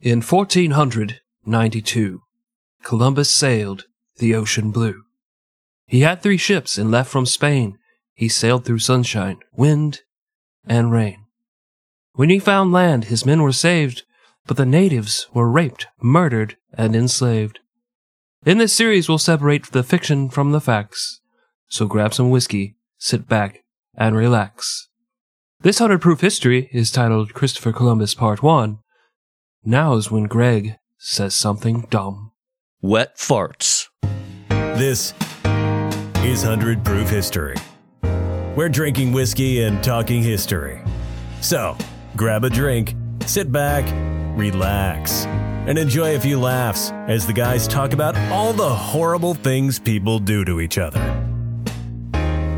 In 1492, Columbus sailed the ocean blue. He had three ships and left from Spain. He sailed through sunshine, wind, and rain. When he found land, his men were saved, but the natives were raped, murdered, and enslaved. In this series, we'll separate the fiction from the facts. So grab some whiskey, sit back, and relax. This 100 proof history is titled Christopher Columbus Part 1. Now is when Greg says something dumb. Wet farts. This is 100 Proof History. We're drinking whiskey and talking history. So, grab a drink, sit back, relax, and enjoy a few laughs as the guys talk about all the horrible things people do to each other.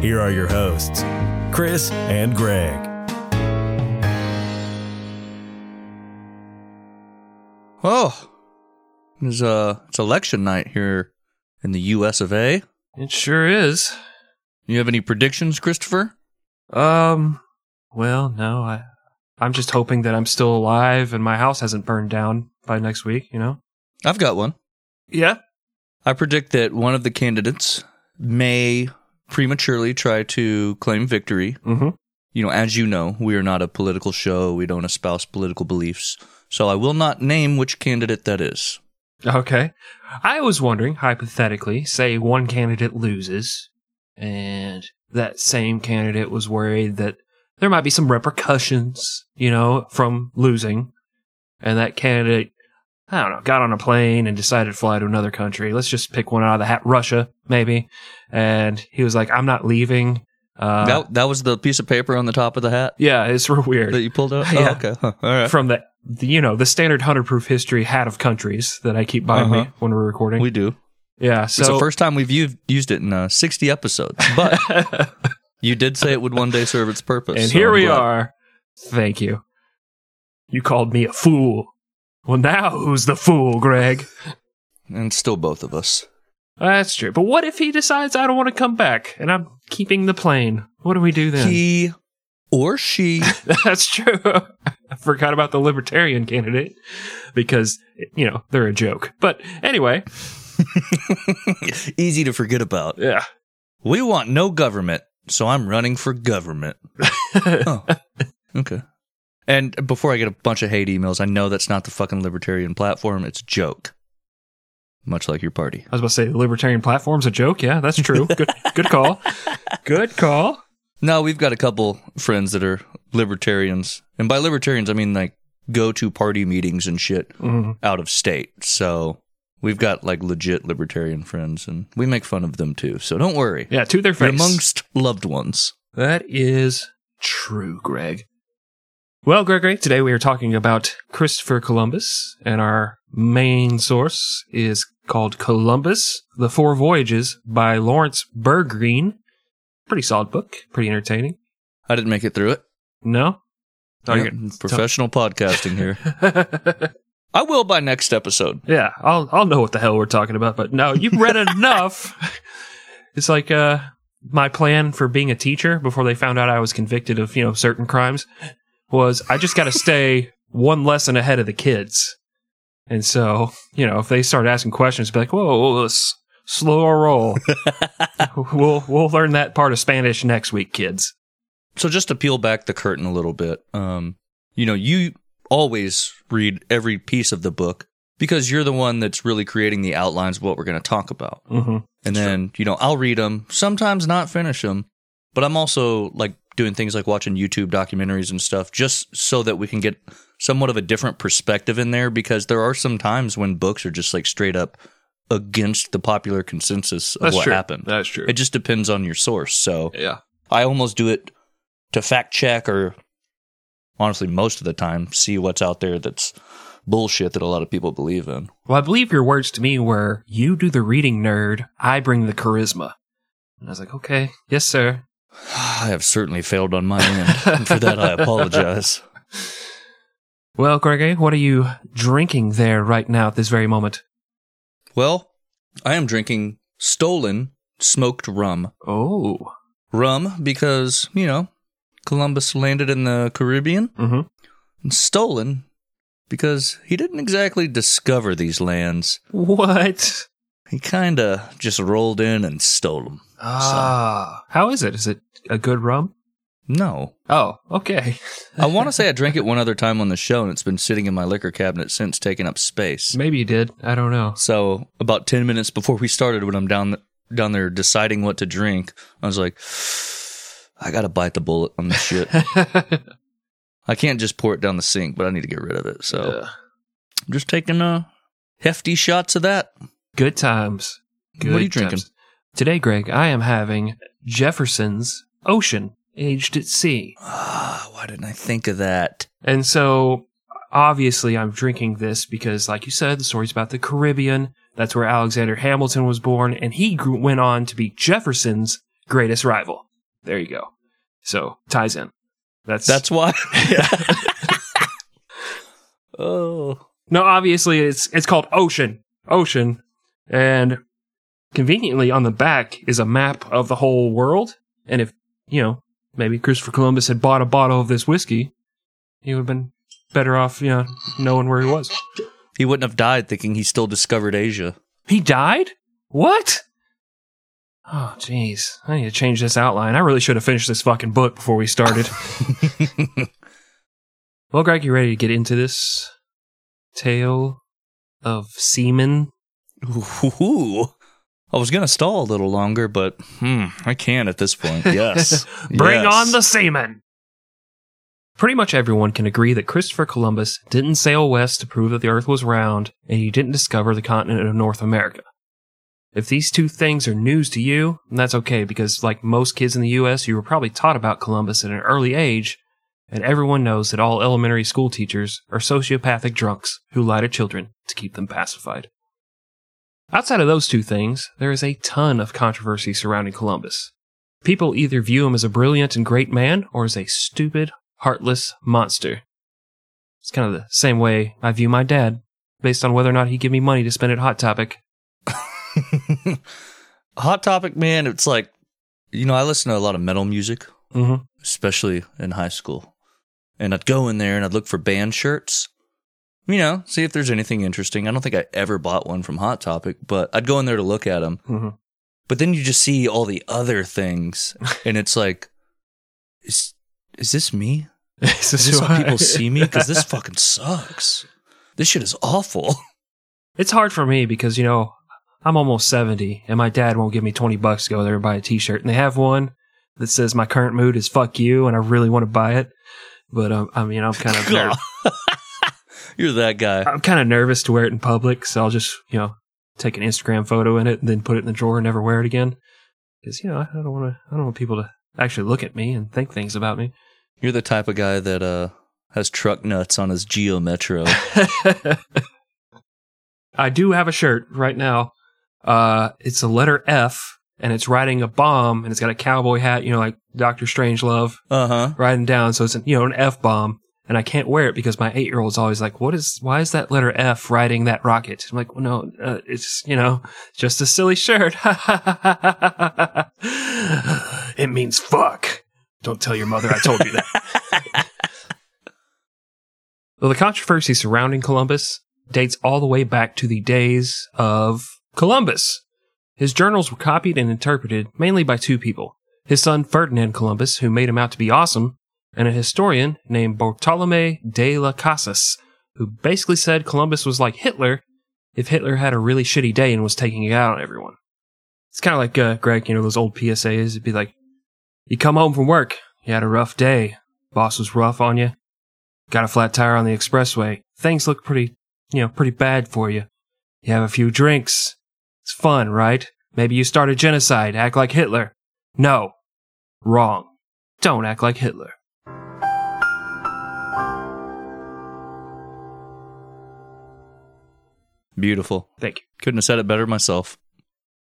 Here are your hosts, Chris and Greg. Oh, it's, uh, it's election night here in the U.S. of A. It sure is. You have any predictions, Christopher? Um, well, no, I, I'm just hoping that I'm still alive and my house hasn't burned down by next week, you know? I've got one. Yeah. I predict that one of the candidates may prematurely try to claim victory. Mm-hmm. You know, as you know, we are not a political show. We don't espouse political beliefs. So I will not name which candidate that is. Okay. I was wondering, hypothetically, say one candidate loses, and that same candidate was worried that there might be some repercussions, you know, from losing, and that candidate, I don't know, got on a plane and decided to fly to another country. Let's just pick one out of the hat, Russia, maybe. And he was like, I'm not leaving. Uh, that that was the piece of paper on the top of the hat yeah, it's real weird. that you pulled out. Yeah. Oh, okay. Huh. All right. From the, the, you know, the standard 100 proof history hat of countries that I keep buying me Uh-huh. when we're recording. We do. yeah, it's so. the first time we've used, used it in uh, 60 episodes, but you did say it would one day serve its purpose. And so here I'm we glad. are. Thank you. You called me a fool. Well, now who's the fool, Greg? And still both of us. That's true. But what if he decides I don't want to come back and I'm keeping the plane? What do we do then? He or she. That's true. I forgot about the libertarian candidate because, you know, they're a joke. But anyway, Easy to forget about. yeah. We want no government, so I'm running for government. oh, okay. And before I get a bunch of hate emails, I know that's not the fucking libertarian platform. It's a joke. Much like your party. I was about to say the libertarian platform's a joke. Yeah, that's true. Good, good call. Good call. No, we've got a couple friends that are libertarians. And by libertarians, I mean like go to party meetings and shit Mhm. out of state. So we've got like legit libertarian friends and we make fun of them too. So don't worry. Yeah, to their face. amongst loved ones. That is true, Greg. Well, Gregory, today we are talking about Christopher Columbus, and our main source is called Columbus, The Four Voyages by Lawrence Bergreen. Pretty solid book, pretty entertaining. I didn't make it through it. No? You're- professional podcasting here. I will by next episode. yeah, I'll I'll know what the hell we're talking about, but no, you've read enough. It's like uh my plan for being a teacher before they found out I was convicted of, you know, certain crimes was I just got to stay one lesson ahead of the kids. And so, you know, if they start asking questions, be like, "Whoa, whoa, s- slow roll." we'll we'll learn that part of Spanish next week, kids. So just to peel back the curtain a little bit, um, you know, you always read every piece of the book because you're the one that's really creating the outlines of what we're going to talk about. hmm And then, you know, I'll read them, sometimes not finish them, but I'm also like doing things like watching YouTube documentaries and stuff just so that we can get somewhat of a different perspective in there because there are some times when books are just like straight up against the popular consensus of That's what true. happened. That's true. It just depends on your source. So yeah. I almost do it to fact check or honestly most of the time see what's out there that's bullshit that a lot of people believe in. Well, I believe your words to me were, "You do the reading, nerd. I bring the charisma." And I was like, "Okay, yes, sir." I have certainly failed on my end. and for that I apologize. Well, Gregory, what are you drinking there right now at this very moment? Well, I am drinking stolen smoked rum. Oh, Rum because, you know, Columbus landed in the Caribbean mm-hmm. and stolen because he didn't exactly discover these lands. What? He kind of just rolled in and stole them. Ah. How is it? Is it a good rum? No. Oh, okay. I want to say I drank it one other time on the show, and it's been sitting in my liquor cabinet since, taking up space. Maybe you did. I don't know. So about ten minutes before we started, when I'm down down there deciding what to drink, I was like, I gotta bite the bullet on this shit. I can't just pour it down the sink, but I need to get rid of it. So Ugh. I'm just taking uh, hefty shots of that. Good times. Good What are you drinking? Today, Greg, I am having Jefferson's Ocean, aged at sea. Ah, why didn't I think of that? And so, obviously, I'm drinking this because, like you said, the story's about the Caribbean. That's where Alexander Hamilton was born, and he grew, went on to be Jefferson's greatest rival. There you go. So, ties in. That's That's why. oh, No, obviously it's it's called Ocean. Ocean. And conveniently on the back is a map of the whole world. And if, you know, maybe Christopher Columbus had bought a bottle of this whiskey, he would have been better off, you know, knowing where he was. he wouldn't have died thinking he still discovered Asia. He died? What? Oh, jeez. I need to change this outline. I really should have finished this fucking book before we started. well, Greg, you ready to get into this tale of seamen? Ooh. I was gonna stall a little longer, but hmm, I can at this point. Yes, Bring Yes. on the seamen! Pretty much everyone can agree that Christopher Columbus didn't sail west to prove that the earth was round, and he didn't discover the continent of North America. If these two things are news to you, that's okay because, like most kids in the US, you were probably taught about Columbus at an early age, and everyone knows that all elementary school teachers are sociopathic drunks who lie to children to keep them pacified. Outside of those two things, there is a ton of controversy surrounding Columbus. People either view him as a brilliant and great man or as a stupid, heartless monster. It's kind of the same way I view my dad, based on whether or not he'd give me money to spend at Hot Topic. Hot Topic, man. It's like you know, I listen to a lot of metal music, Mm-hmm. especially in high school, and I'd go in there and I'd look for band shirts. You know, see if there's anything interesting. I don't think I ever bought one from Hot Topic, but I'd go in there to look at them. Mm-hmm. But then you just see all the other things, and it's like, is is this me? Is Is this how people see me? Because this fucking sucks. This shit is awful. It's hard for me because, you know, I'm almost 70 and my dad won't give me 20 bucks to go there and buy a t-shirt. And they have one that says my current mood is fuck you and I really want to buy it. But, um, I mean, I'm kind of, You're that guy. I'm kind of nervous to wear it in public. So I'll just, you know, take an Instagram photo in it and then put it in the drawer and never wear it again. Cause, you know, I don't want to, I don't want people to actually look at me and think things about me. You're the type of guy that uh has truck nuts on his Geo Metro. I do have a shirt right now. Uh, it's a letter F and it's riding a bomb and it's got a cowboy hat, you know, like Doctor Strangelove Uh huh. riding down. So it's, an, you know, an F bomb. And I can't wear it because my eight year old's always like, what is, why is that letter F riding that rocket? I'm like, well, no, uh, it's, you know, just a silly shirt. it means fuck. Don't tell your mother I told you that. well, the controversy surrounding Columbus dates all the way back to the days of Columbus. His journals were copied and interpreted mainly by two people his son Ferdinand Columbus, who made him out to be awesome, and a historian named Bartolome de las Casas, who basically said Columbus was like Hitler if Hitler had a really shitty day and was taking it out on everyone. It's kind of like, uh, Greg, you know, those old PSAs. It'd be like, you come home from work, you had a rough day, boss was rough on you, got a flat tire on the expressway, things look pretty, you know, pretty bad for you. You have a few drinks. It's fun, right? Maybe you start a genocide, act like Hitler. No. Wrong. Don't act like Hitler. Beautiful. Thank you. Couldn't have said it better myself.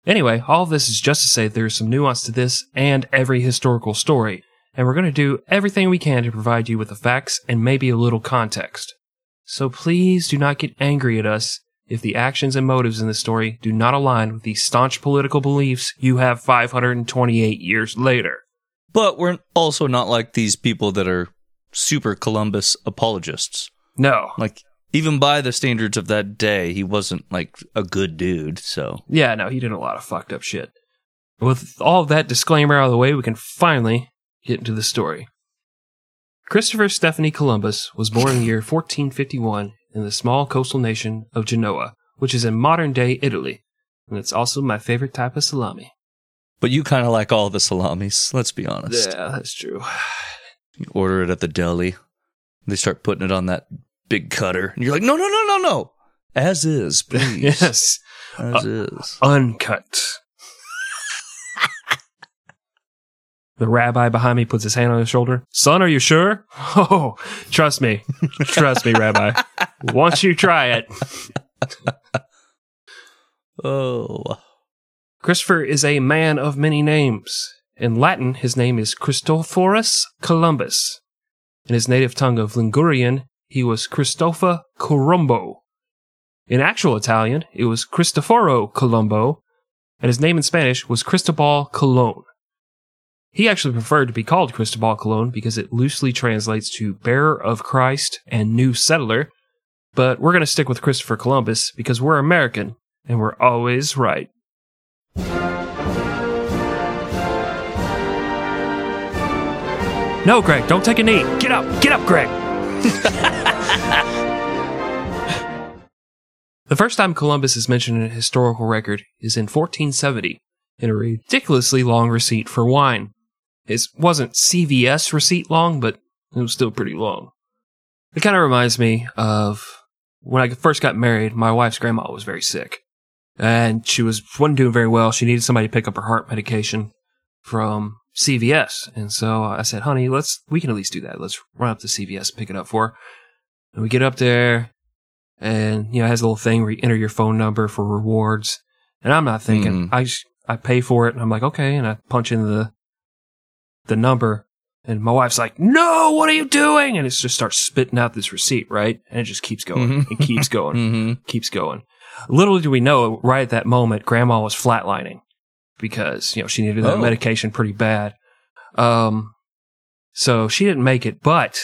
Anyway, all this is just to say there's some nuance to this and every historical story, and we're going to do everything we can to provide you with the facts and maybe a little context. So please do not get angry at us if the actions and motives in this story do not align with the staunch political beliefs you have 528 years later. But we're also not like these people that are super Columbus apologists. No. Like even by the standards of that day, he wasn't like a good dude. So Yeah, no, he did a lot of fucked up shit. With all that disclaimer out of the way, we can finally get into the story. Christopher Stephanie Columbus was born in the year 1451 in the small coastal nation of Genoa, which is in modern day Italy. And it's also my favorite type of salami. But you kind of like all the salamis. Let's be honest. Yeah, that's true. You order it at the deli. They start putting it on that big cutter, and you're like, no, no, no, no, no, as is, please, yes, as uh, is. uncut. the rabbi behind me puts his hand on his shoulder. Son, are you sure? Oh, trust me. Trust me, Rabbi. Once you try it. Oh, Christopher is a man of many names. In Latin, his name is Christophorus Columbus. In his native tongue of Ligurian, he was Cristoforo Colombo. In actual Italian, it was Cristoforo Colombo, and his name in Spanish was Cristobal Colon. He actually preferred to be called Cristobal Colon because it loosely translates to bearer of Christ and new settler, but we're going to stick with Christopher Columbus because we're American and we're always right. No, Greg, don't take a knee. Get up, get up, Greg. The first time Columbus is mentioned in a historical record is in 1470 in a ridiculously long receipt for wine. It wasn't CVS receipt long, but it was still pretty long. It kind of reminds me of when I first got married, my wife's grandma was very sick. And she was wasn't doing very well. She needed somebody to pick up her heart medication from CVS. And so I said, honey, let's, we can at least do that. Let's run up to CVS and pick it up for her. And we get up there and, you know, it has a little thing where you enter your phone number for rewards. And I'm not thinking, Mhm. I just, I pay for it and I'm like, okay. And I punch in the, the number and my wife's like, no, what are you doing? And it just starts spitting out this receipt, right? And it just keeps going. Mhm. It keeps going mm-hmm. keeps going. Little do we know, right at that moment, grandma was flatlining because, you know, she needed that Oh. medication pretty bad. Um, so she didn't make it, but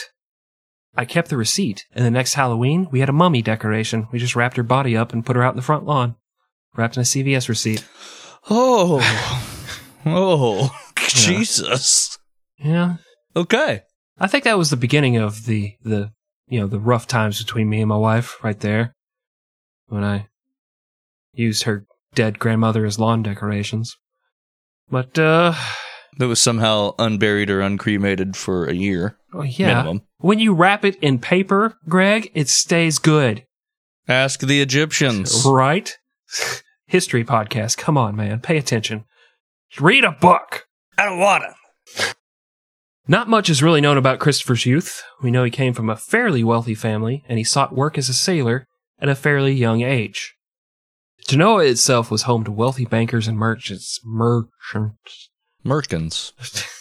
I kept the receipt. And the next Halloween, we had a mummy decoration. We just wrapped her body up and put her out in the front lawn, wrapped in a CVS receipt. Oh, oh, Jesus. Yeah. Okay. I think that was the beginning of the, the, you know, the rough times between me and my wife right there when I used her dead grandmother as lawn decorations. But, uh, That was somehow unburied or uncremated for a year oh, yeah. minimum. When you wrap it in paper, Greg, it stays good. Ask the Egyptians. Right? History podcast. Come on, man. Pay attention. Read a book. I don't want it. Not much is really known about Christopher's youth. We know he came from a fairly wealthy family, and he sought work as a sailor at a fairly young age. Genoa itself was home to wealthy bankers and merchants. Merchants. Merkins.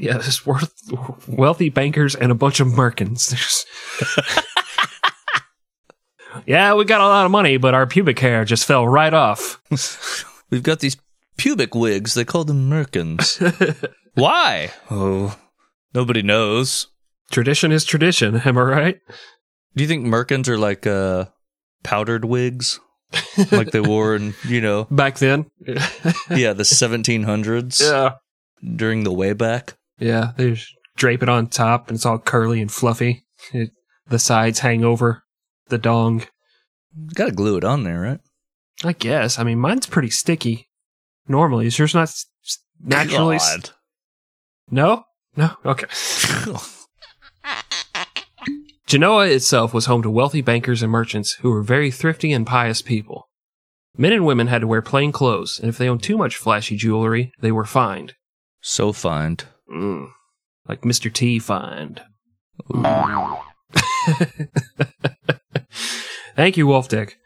Yeah, there's worth, wealthy bankers and a bunch of merkins. Yeah, we got a lot of money, but our pubic hair just fell right off. We've got these pubic wigs. They call them Merkins. Why? Oh, nobody knows. Tradition is tradition, am I right? Do you think Merkins are like uh, powdered wigs? Like they wore in, you know, Back then. yeah, the 1700s yeah. during the way back. Yeah, they just drape it on top and it's all curly and fluffy. It, the sides hang over the dong. Got to glue it on there, right? I guess. I mean, mine's pretty sticky. Normally, is yours not naturally? No? No? Okay. Genoa itself was home to wealthy bankers and merchants who were very thrifty and pious people. Men and women had to wear plain clothes, and if they owned too much flashy jewelry, they were fined. so fined. Mm. Like Mr. T fined. Thank you, Wolf Dick.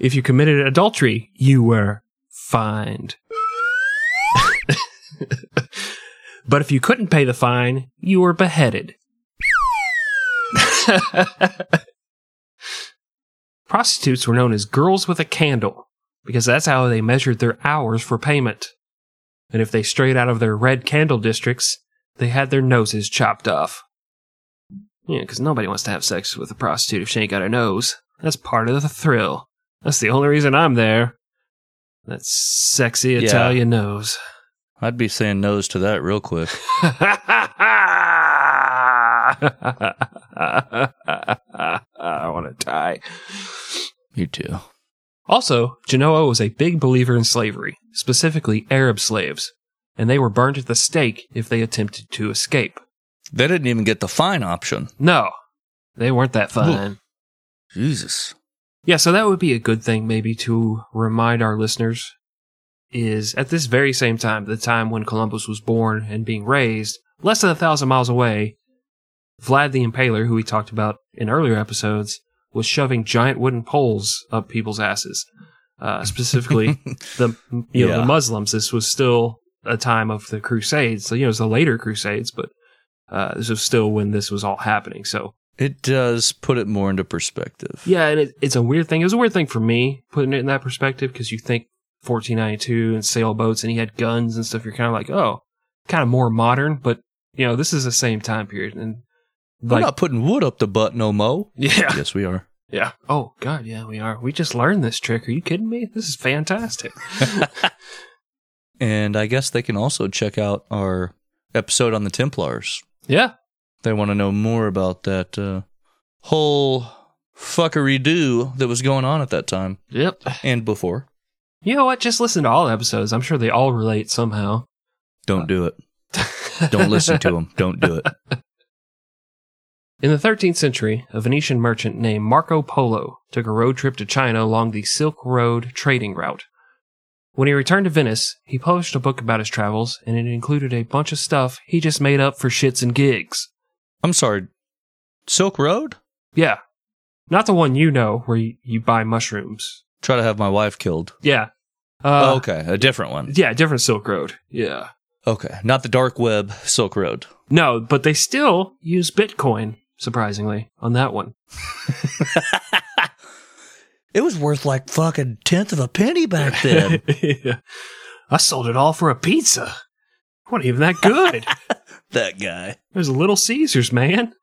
If you committed adultery, you were fined. but if you couldn't pay the fine, you were beheaded. Prostitutes were known as girls with a candle because that's how they measured their hours for payment. And if they strayed out of their red candle districts, they had their noses chopped off. Yeah, because nobody wants to have sex with a prostitute if she ain't got a nose. That's part of the thrill. That's the only reason I'm there. That sexy Yeah. Italian nose. I'd be saying no's to that real quick. I want to die. You too. Also, Genoa was a big believer in slavery, specifically Arab slaves, and they were burned at the stake if they attempted to escape. They didn't even get the fine option. No, they weren't that fine. Jesus. Yeah, so that would be a good thing maybe to remind our listeners is at this very same time, the time when Columbus was born and being raised, less than a thousand miles away, Vlad the Impaler, who we talked about in earlier episodes, was shoving giant wooden poles up people's asses. Uh, specifically, the you know Yeah. the Muslims. This was still a time of the Crusades, so you know it was the later Crusades, but uh, this was still when this was all happening. So It does put it more into perspective. yeah, and it, it's a weird thing. It was a weird thing for me putting it in that perspective because you think 1492 and sailboats and he had guns and stuff. You're kind of like, oh, kind of more modern, but you know, this is the same time period. And We're not putting wood up the butt no mo. yeah, Yes, we are. yeah. Oh God, yeah, we are. We just learned this trick. Are you kidding me? This is fantastic. And I guess they can also check out our episode on the Templars. yeah, They want to know more about that uh, whole fuckery do that was going on at that time yep. and before. You know what? Just listen to all episodes. I'm sure they all relate somehow. Don't do it. Don't listen to them. Don't do it. In the 13th century, a Venetian merchant named Marco Polo took a road trip to China along the Silk Road trading route. When he returned to Venice, he published a book about his travels, and it included a bunch of stuff he just made up for shits and gigs. I'm sorry. Silk Road? Yeah. Not the one you know, where you, you buy mushrooms. Try to have my wife killed. Yeah. Uh, oh, okay. A different one. Yeah, different Silk Road. Yeah. Okay. Not the dark web Silk Road. No, but they still use Bitcoin, surprisingly, on that one. It was worth like fucking tenth of a penny back then. yeah. I sold it all for a pizza. Wasn't even that good. that guy. There's a Little Caesars, man.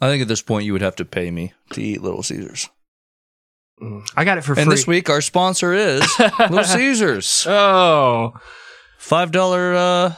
I think at this point you would have to pay me to eat Little Caesars. Mm, I got it for free. And this week our sponsor is Little Caesars. oh, Five dollar uh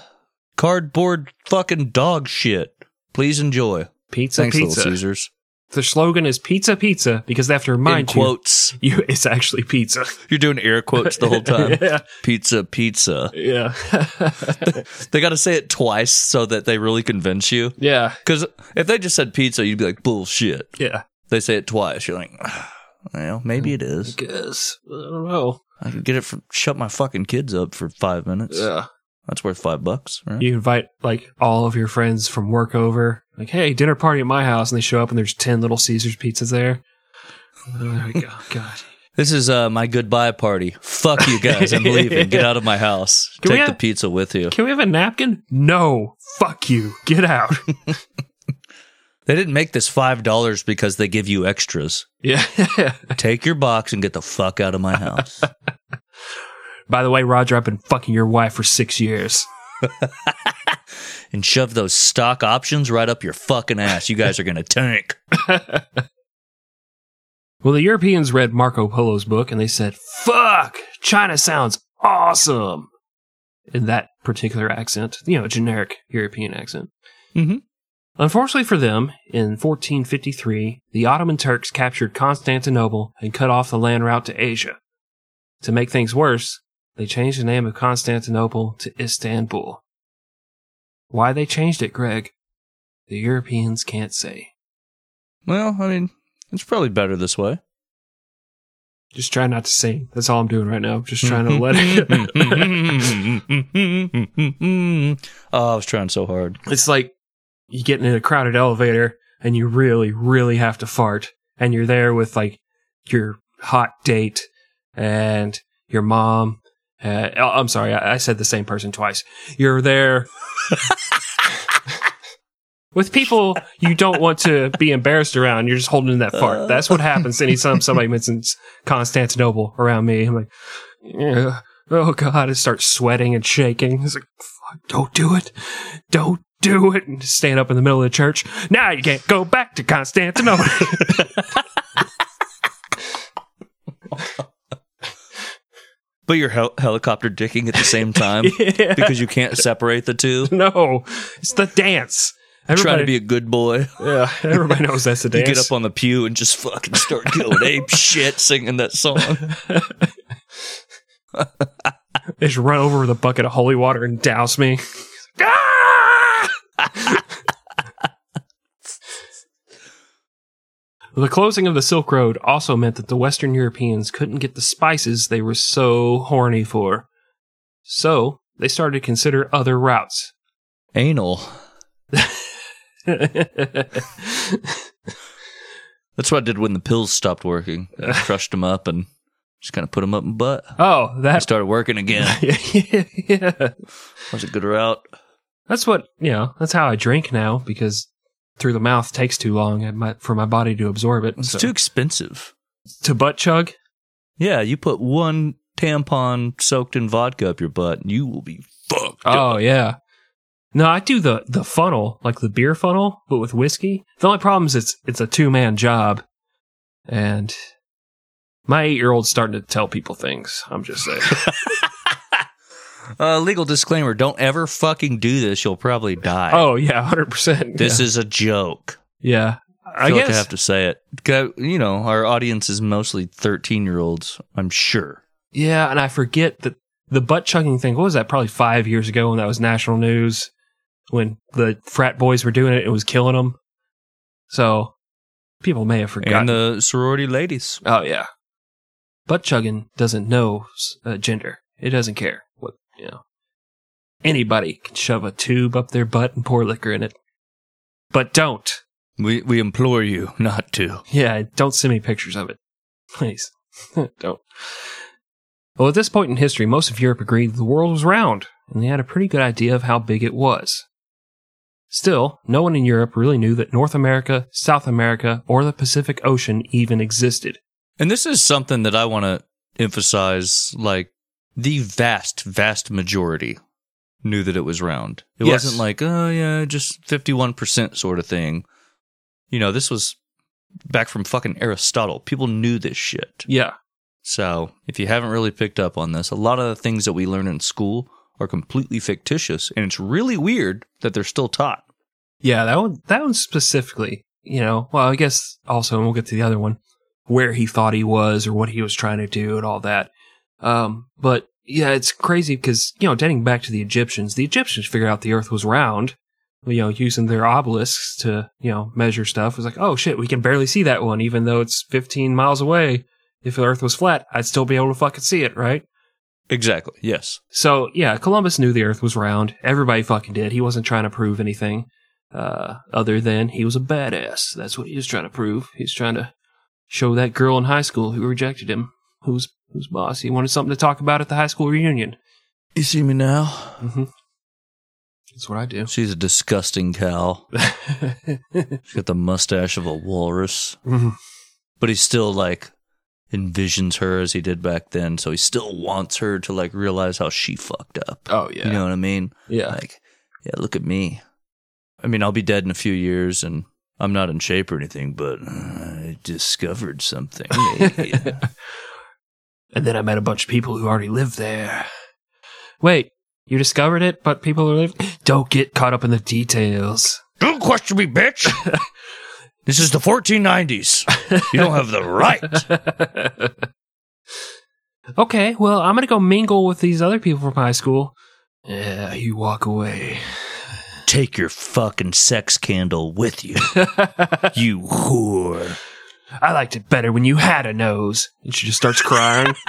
cardboard fucking dog shit. Please enjoy. Pizza, Thanks, pizza. Little Caesars. The slogan is pizza, pizza because they have to remind you, quotes. you it's actually pizza. You're doing air quotes the whole time. yeah, Pizza, pizza. yeah, They got to say it twice so that they really convince you. yeah, Because if they just said pizza, you'd be like, bullshit. yeah. They say it twice. You're like, ah, well, maybe it is. Guess I don't know. I could get it for shut my fucking kids up for five minutes. Yeah. That's worth five bucks, right? You invite like all of your friends from work over, like, hey, dinner party at my house, and they show up and there's ten Little Caesars pizzas there. Oh, there we go. God. This is uh, my goodbye party. Fuck you guys. I'm leaving. Get out of my house. Can Take the pizza with you. Can we have a napkin? No. Fuck you. Get out. They didn't make this five dollars because they give you extras. yeah. Take your box and get the fuck out of my house. By the way, Roger, I've been fucking your wife for six years. and shove those stock options right up your fucking ass. You guys are gonna tank. Well, the Europeans read Marco Polo's book and they said, fuck, China sounds awesome. In that particular accent, you know, a generic European accent. Mm-hmm. Unfortunately for them, in 1453, the Ottoman Turks captured Constantinople and cut off the land route to Asia. To make things worse, they changed the name of Constantinople to Istanbul. Why they changed it, Greg, the Europeans can't say. Well, I mean, it's probably better this way. Just try not to sing. That's all I'm doing right now. Just trying to let it. oh, I was trying so hard. it's like you get in a crowded elevator and you really, really have to fart, and you're there with like your hot date and your mom. Uh, oh, I'm sorry, I, I said the same person twice. You're there with people you don't want to be embarrassed around. You're just holding in that fart. That's what happens anytime somebody mentions Constantinople around me. I'm like, yeah, oh god, I start sweating and shaking. It's like, fuck, don't do it, don't do it, and stand up in the middle of the church. Now you can't go back to Constantinople. But you're hel- helicopter dicking at the same time Yeah. because you can't separate the two. no, it's the dance. Trying to Everybody, be a good boy. yeah, everybody knows that's You dance. get up on the pew and just fucking start going ape shit singing that song. They just run over with a bucket of holy water and douse me. Ah! The closing of the Silk Road also meant that the Western Europeans couldn't get the spices they were so horny for. So, they started to consider other routes. Anal. That's what I did when the pills stopped working. I crushed them up and just kind of put them up in butt. oh, I that. started working again. yeah. That was a good route. That's what, you know, that's how I drink now because through the mouth takes too long my, for my body to absorb it. It's So- too expensive. to butt chug. Yeah, you put one tampon soaked in vodka up your butt and you will be fucked. up. Oh yeah. No, I do the the funnel, like the beer funnel, but with whiskey. The only problem is it's it's a two man job, and my eight year old's starting to tell people things. I'm just saying. Uh, legal disclaimer: Don't ever fucking do this. You'll probably die. oh yeah, hundred percent. this is a joke. yeah. I I guess like I have to say it. You know, our audience is mostly thirteen-year-olds. I'm sure. yeah, and I forget that the butt chugging thing. What was that? Probably five years ago when that was national news. When the frat boys were doing it, it was killing them. So people may have forgotten. And the sorority ladies. Oh yeah, butt chugging doesn't know uh, gender. It doesn't care you know. Anybody can shove a tube up their butt and pour liquor in it, but don't. We we implore you not to. Yeah, don't send me pictures of it, please. don't. Well, at this point in history, most of Europe agreed the world was round, and they had a pretty good idea of how big it was. Still, no one in Europe really knew that North America, South America, or the Pacific Ocean even existed. And this is something that I want to emphasize. Like the vast, vast majority knew that it was round. It Yes. wasn't like, oh yeah, just fifty-one percent sort of thing. You know, this was back from fucking Aristotle. People knew this shit. Yeah, So if you haven't really picked up on this, a lot of the things that we learn in school are completely fictitious, and it's really weird that they're still taught. Yeah, that one that one specifically, you know, well, I guess also and we'll get to the other one, where he thought he was or what he was trying to do and all that. Um, but yeah, it's crazy because, you know, dating back to the Egyptians, the Egyptians figured out the earth was round, you know, using their obelisks to, you know, measure stuff. It was like, oh shit, we can barely see that one, even though it's 15 miles away. If the earth was flat, I'd still be able to fucking see it, right? Exactly. Yes. So yeah, Columbus knew the Earth was round. Everybody fucking did. He wasn't trying to prove anything, uh, other than he was a badass. That's what he was trying to prove. He's trying to show that girl in high school who rejected him, who's who's boss. He wanted something to talk about at the high school reunion. You see me now? Mm-hmm. That's what I do. She's a disgusting cow. She's got the mustache of a walrus, Mhm. but he still like envisions her as he did back then. So he still wants her to like realize how she fucked up. oh yeah, You know what I mean? yeah. Like, yeah, look at me. I mean, I'll be dead in a few years and I'm not in shape or anything, but I discovered something. And then I met a bunch of people who already lived there. Wait, you discovered it, but people who live. Don't get caught up in the details. don't question me, bitch. this is the 1490s. You don't have the right. okay, well, I'm gonna go mingle with these other people from high school. Yeah, you walk away. Take your fucking sex candle with you, you whore. I liked it better when you had a nose. And she just starts crying.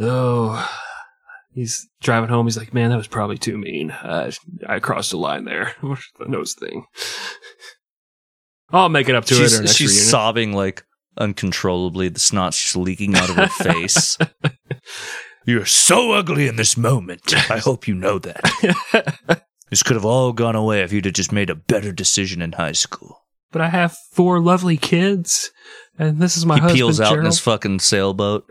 oh. He's driving home. He's like, man, that was probably too mean. I, I crossed a line there. the nose thing. I'll make it up to She's, it. Next she's reunion. sobbing like uncontrollably. The snot's just leaking out of her face. You're so ugly in this moment. I hope you know that. This could have all gone away if you'd have just made a better decision in high school. but I have four lovely kids, and this is my he husband. peels out in his fucking sailboat,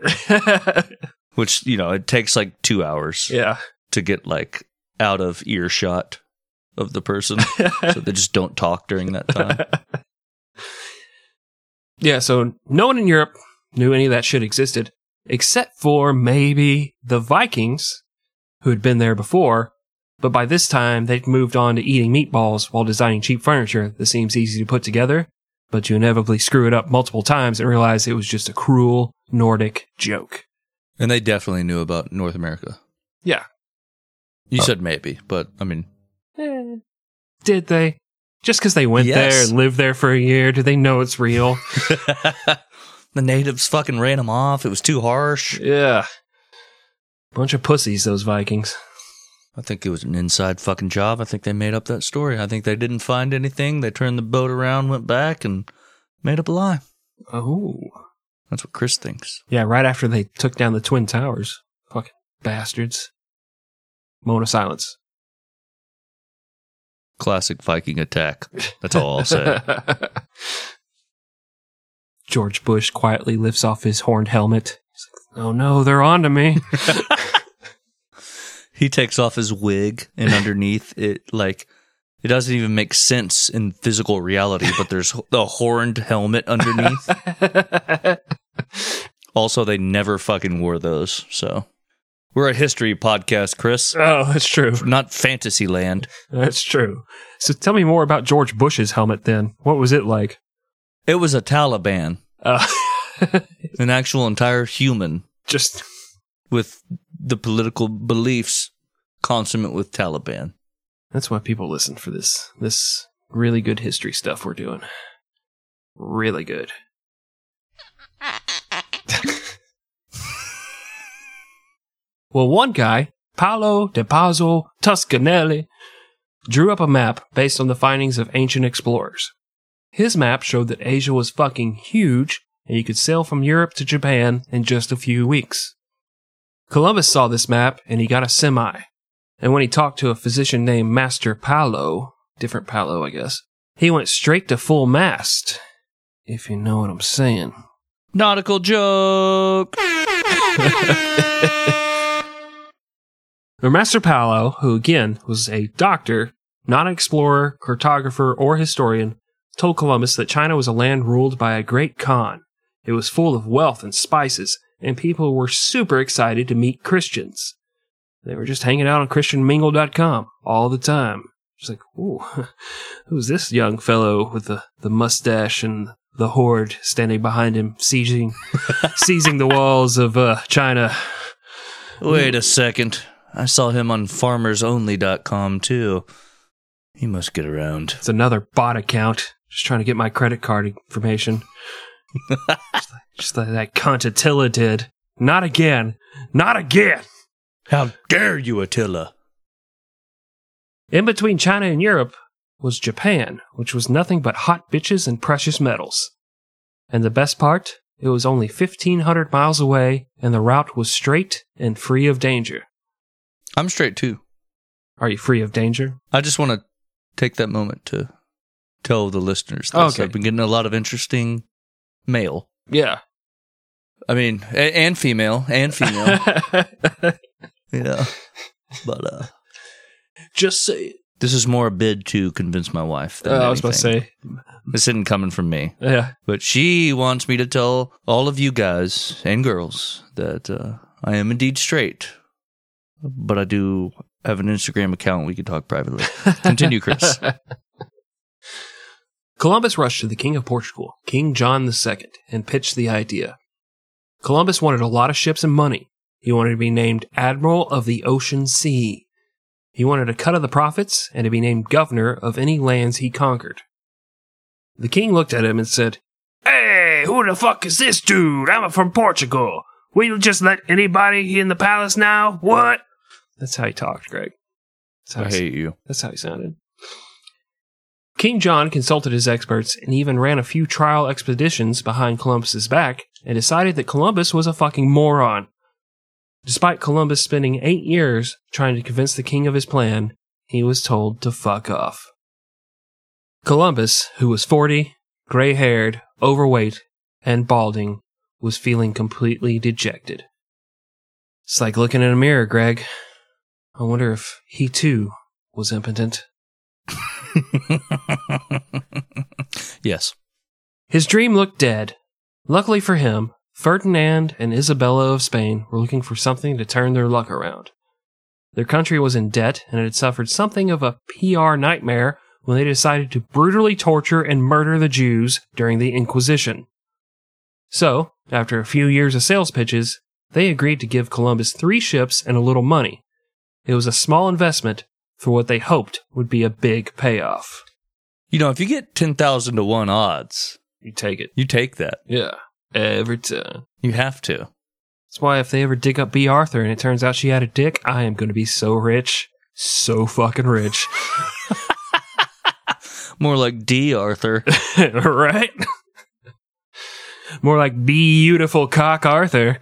which, you know, it takes like two hours yeah. to get like out of earshot of the person, so they just don't talk during that time. Yeah, so no one in Europe knew any of that shit existed, except for maybe the Vikings, who had been there before, but by this time they'd moved on to eating meatballs while designing cheap furniture that seems easy to put together, but you inevitably screw it up multiple times and realize it was just a cruel Nordic joke. And they definitely knew about North America. Yeah. You Oh. said maybe, but I mean, Eh, did they? Just because they went there and lived there for a year, do they know it's real? the natives fucking ran them off. It was too harsh. yeah. Bunch of pussies, those Vikings. I think it was an inside fucking job. I think they made up that story. I think they didn't find anything. They turned the boat around, went back, and made up a lie. Oh. That's what Chris thinks. Yeah, right after they took down the Twin Towers. Fucking bastards. Moment of silence. Classic Viking attack. That's all I'll say. George Bush quietly lifts off his horned helmet. He's like, oh no, they're onto me. he takes off his wig, and underneath it, like, it doesn't even make sense in physical reality, but there's the horned helmet underneath. also, they never fucking wore those. So, we're a history podcast, Chris, oh, that's true. not fantasy land. That's true. So tell me more about George Bush's helmet then. What was it like? It was a Taliban, Uh, an actual entire human just with the political beliefs consummate with Taliban. that's why people listen for this this really good history stuff we're doing. Really good. well, one guy, Paolo de Pazzo Toscanelli, drew up a map based on the findings of ancient explorers. His map showed that Asia was fucking huge and you could sail from Europe to Japan in just a few weeks. Columbus saw this map and he got a semi. And when he talked to a physician named Master Paolo, different Paolo, I guess, he went straight to full mast. If you know what I'm saying. Nautical joke. Master Paolo, who again was a doctor, not an explorer, cartographer, or historian, told Columbus that China was a land ruled by a great Khan. It was full of wealth and spices, and people were super excited to meet Christians. They were just hanging out on ChristianMingle.com all the time. Just like, ooh, who's this young fellow with the, the mustache and the horde standing behind him, seizing, seizing the walls of uh, China? Wait a second. I saw him on farmersonly.com too. He must get around. It's another bot account. Just trying to get my credit card information. like, just like that cunt Attila did. Not again. Not again. How dare you, Attila? In between China and Europe was Japan, which was nothing but hot bitches and precious metals. And the best part, it was only 1,500 miles away, and the route was straight and free of danger. I'm straight too. Are you free of danger? I just want to take that moment to tell the listeners this. Okay. I've been getting a lot of interesting mail. Yeah. I mean, a- and female, and female. you know, but uh, Just say this is more a bid to convince my wife. Than Uh, I was about to anything. say. this isn't coming from me. Yeah. But she wants me to tell all of you guys and girls that uh, I am indeed straight. But I do have an Instagram account. We can talk privately. Continue, Chris. Columbus rushed to the King of Portugal, King John II, and pitched the idea. Columbus wanted a lot of ships and money. He wanted to be named Admiral of the Ocean Sea. He wanted a cut of the profits and to be named governor of any lands he conquered. The king looked at him and said, Hey, who the fuck is this dude? I'm from Portugal. Will you just let anybody in the palace now? What? That's how he talked, Greg. That's how I hate you. that's how he sounded. King John consulted his experts and even ran a few trial expeditions behind Columbus's back and decided that Columbus was a fucking moron. Despite Columbus spending eight years trying to convince the king of his plan, he was told to fuck off. Columbus, who was 40, gray haired, overweight, and balding, was feeling completely dejected. It's like looking in a mirror, Greg. I wonder if he too was impotent. yes. His dream looked dead. Luckily for him, Ferdinand and Isabella of Spain were looking for something to turn their luck around. Their country was in debt and it had suffered something of a PR nightmare when they decided to brutally torture and murder the Jews during the Inquisition. So, after a few years of sales pitches, they agreed to give Columbus three ships and a little money. It was a small investment for what they hoped would be a big payoff. You know, if you get 10,000 to 1 odds, You take it. you take that. Yeah. Every time. You have to. That's why if they ever dig up Bea Arthur and it turns out she had a dick, I am going to be so rich. So fucking rich. More like D, Arthur. right? More like beautiful cock Arthur.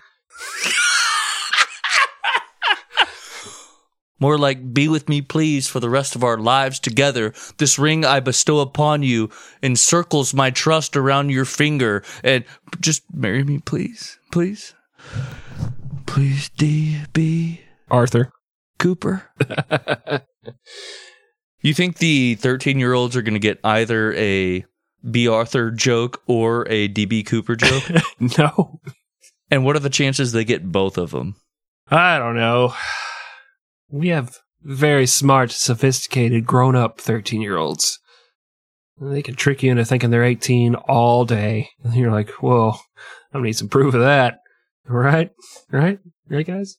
More like be with me, please, for the rest of our lives together. This ring I bestow upon you encircles my trust around your finger. And just marry me, please. Please. Please, D. B. Arthur. Cooper. you think the 13 year olds are going to get either a Bea Arthur joke or a DB Cooper joke? no. and what are the chances they get both of them? I don't know. We have very smart, sophisticated, grown up 13 year olds. They can trick you into thinking they're 18 all day. And you're like, whoa, I need some proof of that. Right? Right? Right, guys?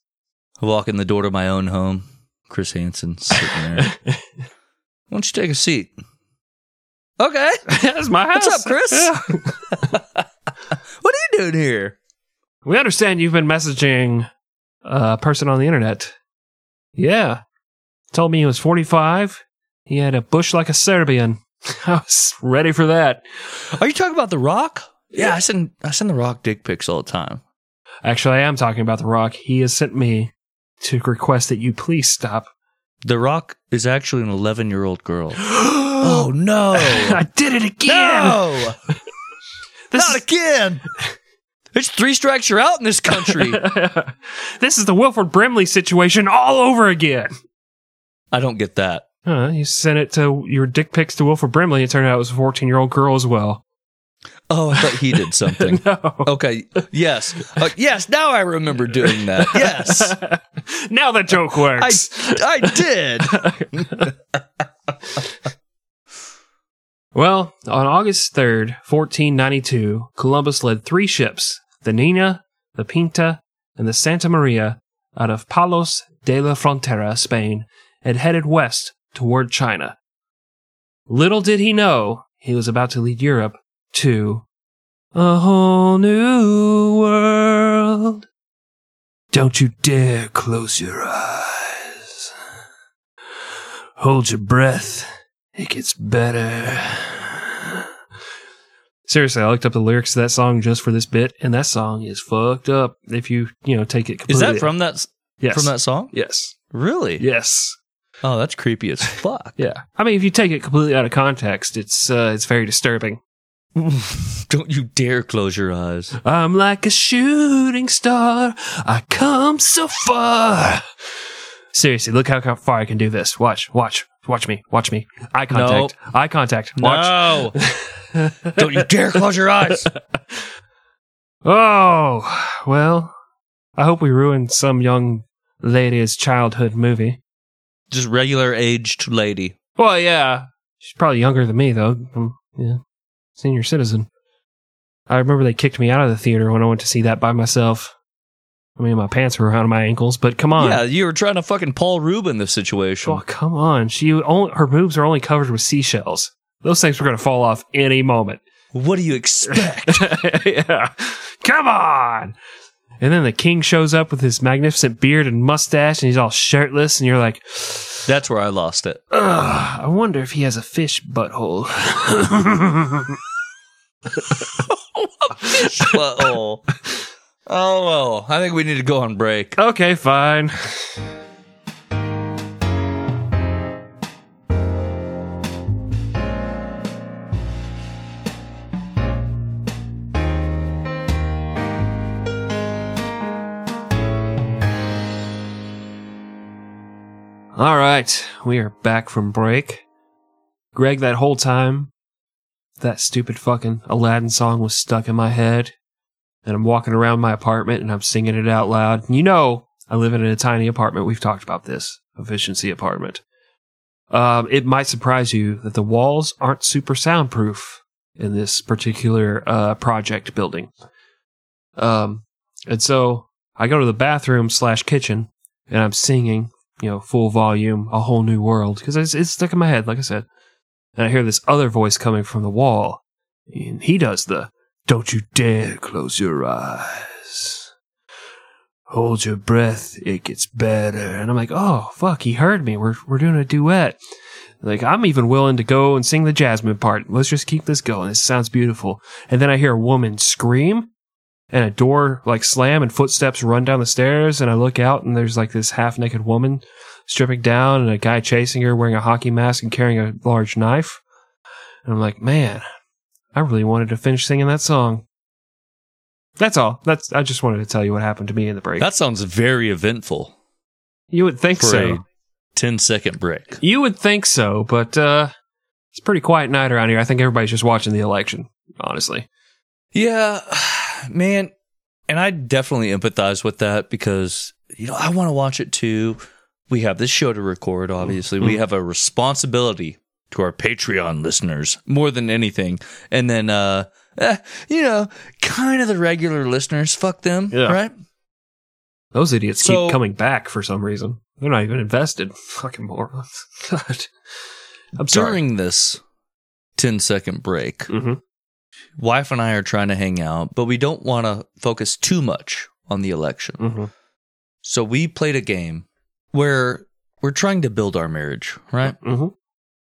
I walk in the door to my own home. Chris Hansen sitting there. Why don't you take a seat? Okay. That's my house. What's up, Chris? Yeah. What are you doing here? We understand you've been messaging a person on the internet. Yeah. Told me he was 45. He had a bush like a Serbian. I was ready for that. Are you talking about The Rock? Yeah, I send I send The Rock dick pics all the time. Actually, I am talking about The Rock. He has sent me to request that you please stop. The Rock is actually an 11 year old girl. oh no! I did it again. No! This Not again! It's three strikes you're out in this country. this is the Wilford Brimley situation all over again. I don't get that. Huh, you sent it to your dick pics to Wilford Brimley. It turned out it was a 14 year old girl as well. Oh, I thought he did something. No. Okay. Yes. Uh, yes. Now I remember doing that. Yes. now the joke I, works. I did. Well, on August 3rd, 1492, Columbus led three ships, the Nina, the Pinta, and the Santa Maria, out of Palos de la Frontera, Spain, and headed west toward China. Little did he know he was about to lead Europe to a whole new world. Don't you dare close your eyes. Hold your breath. It gets better. Seriously, I looked up the lyrics to that song just for this bit, and that song is fucked up. If you, you know, take it Is completely. that from that yes. from that song? Yes. Really? Yes. Oh, that's creepy as fuck. Yeah. I mean, if you take it completely out of context, it's uh, it's very disturbing. Don't you dare close your eyes. I'm like a shooting star. I come so far. Seriously, look how, how far I can do this. Watch, watch, watch me, watch me. Eye contact, eye contact. Watch. No. Don't you dare close your eyes. Oh, well, I hope we ruined some young lady's childhood movie. Just regular aged lady. Well, yeah. She's probably younger than me, though. Um, yeah. Senior citizen. I remember they kicked me out of the theater when I went to see that by myself. I mean, my pants were around my ankles, but come on. Yeah, you were trying to fucking Paul Rubin the situation. Oh, come on. She only, her boobs are only covered with seashells. Those things were going to fall off any moment. What do you expect? yeah. Come on. And then the king shows up with his magnificent beard and mustache, and he's all shirtless, and you're like, That's where I lost it. I wonder if he has a fish butthole. oh. Oh well, I think we need to go on break. okay, fine. All right, we are back from break. Greg, that whole time, that stupid fucking Aladdin song was stuck in my head. And I'm walking around my apartment and I'm singing it out loud. You know, I live in a tiny apartment. We've talked about this efficiency apartment. Um, it might surprise you that the walls aren't super soundproof in this particular uh, project building. Um, and so I go to the bathroom slash kitchen and I'm singing, you know, full volume, a whole new world because it's, it's stuck in my head, like I said. And I hear this other voice coming from the wall, and he does the "Don't you dare close your eyes." Hold your breath, it gets better. And I'm like, oh, fuck, he heard me. We're, we're doing a duet. Like, I'm even willing to go and sing the Jasmine part. Let's just keep this going. This sounds beautiful. And then I hear a woman scream and a door like slam and footsteps run down the stairs. And I look out and there's like this half naked woman stripping down and a guy chasing her wearing a hockey mask and carrying a large knife. And I'm like, man, I really wanted to finish singing that song. That's all. That's I just wanted to tell you what happened to me in the break. That sounds very eventful you would think for so. a 10 second break. You would think so, but uh it's a pretty quiet night around here. I think everybody's just watching the election, honestly. Yeah, man. And I definitely empathize with that because, you know, I want to watch it too. We have this show to record, obviously. We have a responsibility to our Patreon listeners more than anything. And then, uh, eh, you know, kind of the regular listeners. Fuck them, Yeah. right? Those idiots So- keep coming back for some reason. They're not even invested. Fucking morons. God. I'm sorry. During this 10 second break, hmm wife and I are trying to hang out, but we don't want to focus too much on the election. hmm So we played a game where we're trying to build our marriage, right? hmm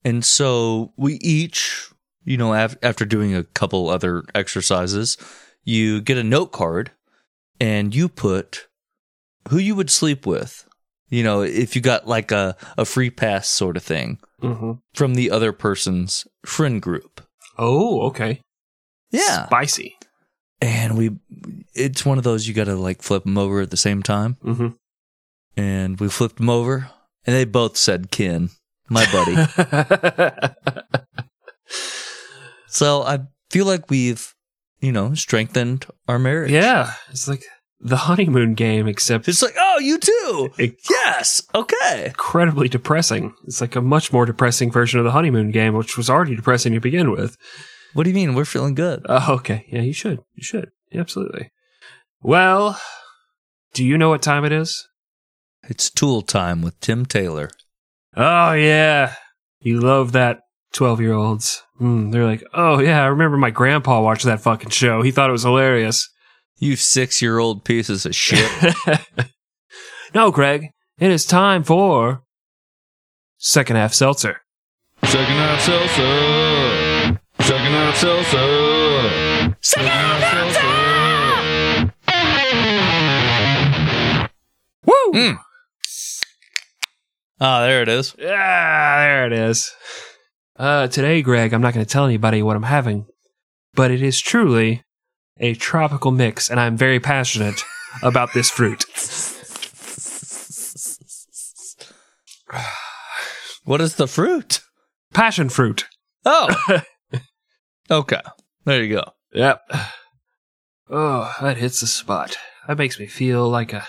And so we each, you know, af- after doing a couple other exercises, you get a note card and you put who you would sleep with. You know, if you got like a, a free pass sort of thing hmm from the other person's friend group. Oh, okay. Yeah. Spicy. And we, it's one of those you got to like flip them over at the same time. hmm And we flipped them over and they both said Ken, my buddy. so I feel like we've, you know, strengthened our marriage. yeah. It's like the honeymoon game, except It's like, oh, you too. Inc- Yes. Okay. incredibly depressing. It's like a much more depressing version of the honeymoon game, which was already depressing to begin with. What do you mean? We're feeling good. Oh, okay. Yeah, you should. You should. Yeah, absolutely. Well, do you know what time it is? It's tool time with Tim Taylor. Oh, yeah. You love that 12 year olds. Mm, they're like, oh, yeah, I remember my grandpa watched that fucking show. He thought it was hilarious. You six year old pieces of shit. no, Greg, it is time for second half seltzer. Second half seltzer. Second half seltzer. Second half seltzer. Woo! Mm. Ah, there it is. Yeah, there it is. Uh, today, Greg, I'm not going to tell anybody what I'm having, but it is truly a tropical mix, and I'm very passionate about this fruit. What is the fruit? Passion fruit. Oh. okay. There you go. Yep. Oh, that hits the spot. That makes me feel like a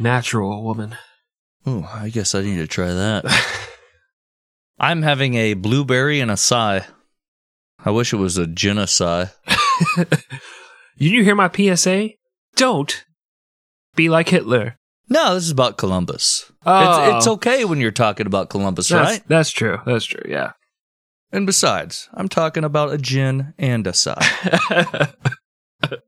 natural woman. Oh, I guess I need to try that. I'm having a blueberry and a sigh. I wish it was a genocide. Did you hear my PSA? Don't be like Hitler. No, this is about Columbus. Oh. It's, it's okay when you're talking about Columbus, That's, right? That's true. That's true. Yeah. And besides, I'm talking about a gin and a sigh.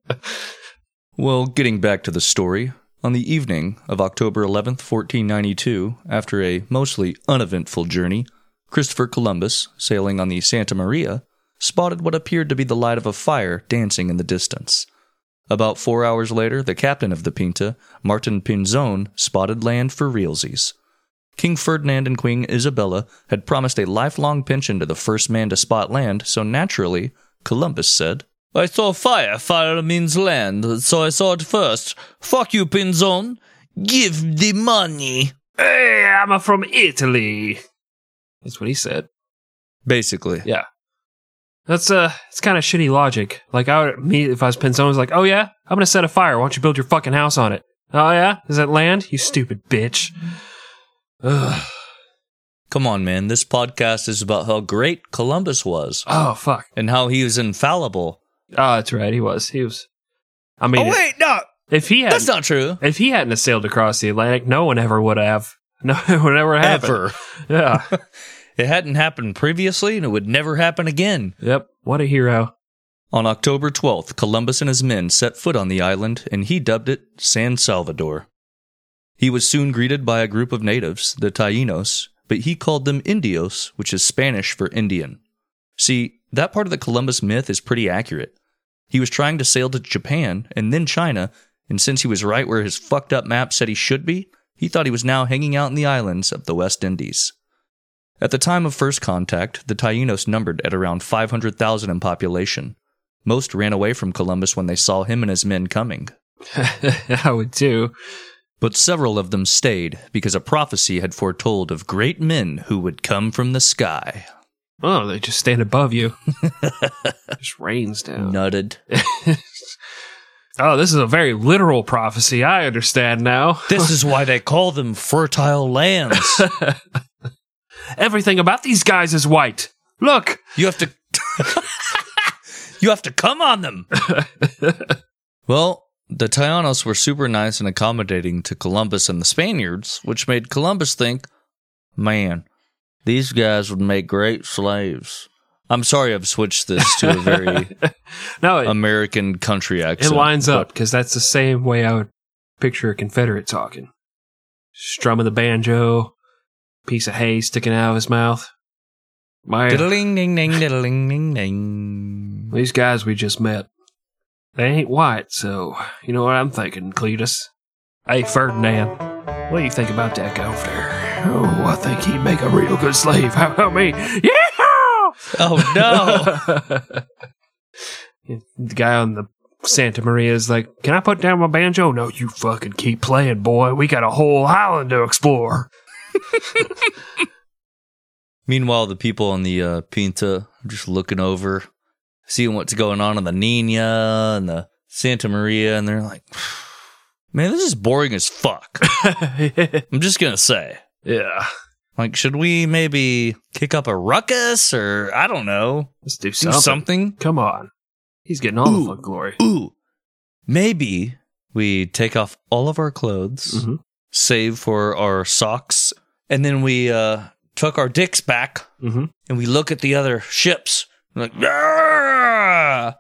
well, getting back to the story, on the evening of October 11th, 1492, after a mostly uneventful journey, Christopher Columbus, sailing on the Santa Maria, spotted what appeared to be the light of a fire dancing in the distance. About four hours later, the captain of the Pinta, Martin Pinzon, spotted land for realsies. King Ferdinand and Queen Isabella had promised a lifelong pension to the first man to spot land, so naturally, Columbus said, I saw fire. Fire means land, so I saw it first. Fuck you, Pinzon. Give the money. Hey, I'm from Italy. That's what he said. Basically. Yeah. That's uh, it's kind of shitty logic. Like I would, me, if I was Pinzon, was like, oh yeah, I'm gonna set a fire. Why don't you build your fucking house on it? Oh yeah, is that land? You stupid bitch. Ugh. Come on, man. This podcast is about how great Columbus was Oh fuck. and how he was infallible. Oh, that's right. He was. He was. I mean, oh, wait, no. if he had, That's not true. if he hadn't sailed across the Atlantic, no one ever would have. No one would ever happen. Ever. Yeah. It hadn't happened previously and it would never happen again. yep. What a hero. On October 12th, Columbus and his men set foot on the island and he dubbed it San Salvador. He was soon greeted by a group of natives, the Tainos, but he called them Indios, which is Spanish for Indian. See, that part of the Columbus myth is pretty accurate. He was trying to sail to Japan and then China, and since he was right where his fucked up map said he should be, he thought he was now hanging out in the islands of the West Indies. At the time of first contact, the Tainos numbered at around 500,000 in population. Most ran away from Columbus when they saw him and his men coming, I would too. but several of them stayed because a prophecy had foretold of great men who would come from the sky. Oh, they just stand above you. just rains down. Nutted. Oh, this is a very literal prophecy. I understand now. This is why they call them fertile lands. Everything about these guys is white. Look. You have to You have to come on them. well, the Tainos were super nice and accommodating to Columbus and the Spaniards, which made Columbus think, "Man, these guys would make great slaves." I'm sorry I've switched this to a very No, it, American country accent. it lines up because that's the same way I would picture a Confederate talking. Strumming the banjo, piece of hay sticking out of his mouth. My, Diddling ding ding diddling ding ding. these guys we just met, they ain't white, so you know what I'm thinking, Cletus. Hey, Ferdinand, what do you think about that over there? Oh, I think he'd make a real good slave. How about me? Yeah! Oh no. the guy on the Santa Maria is like, Can I put down my banjo? No, you fucking keep playing, boy. We got a whole island to explore. Meanwhile, the people on the uh, Pinta are just looking over, seeing what's going on in the Nina and the Santa Maria, and they're like, "Man, this is boring as fuck." I'm just gonna say, yeah. like, should we maybe kick up a ruckus or I don't know, Let's do do something. something? Come on. He's getting all Ooh. the fun glory. Ooh, maybe we take off all of our clothes, Mhm. save for our socks, and then we uh, tuck our dicks back Mm-hmm. and we look at the other ships. Like, "Ah!"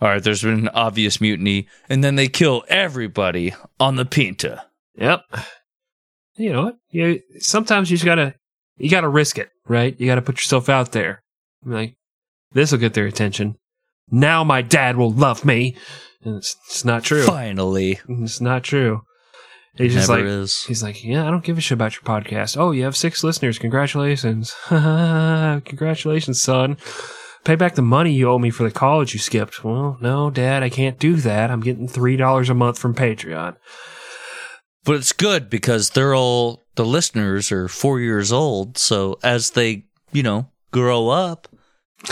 All right, there's been an obvious mutiny, and then they kill everybody on the Pinta. yep. You know what? You sometimes you just gotta you gotta risk it, right? You gotta put yourself out there. Like this will get their attention. Now my dad will love me. And it's, it's not true. Finally, It's not true. He's just never like is. he's like, yeah, I don't give a shit about your podcast. Oh, you have six listeners. Congratulations. Congratulations, son. Pay back the money you owe me for the college you skipped. Well, no, Dad, I can't do that. I'm getting three dollars a month from Patreon. But it's good because they're all the listeners are four years old. So as they, you know, grow up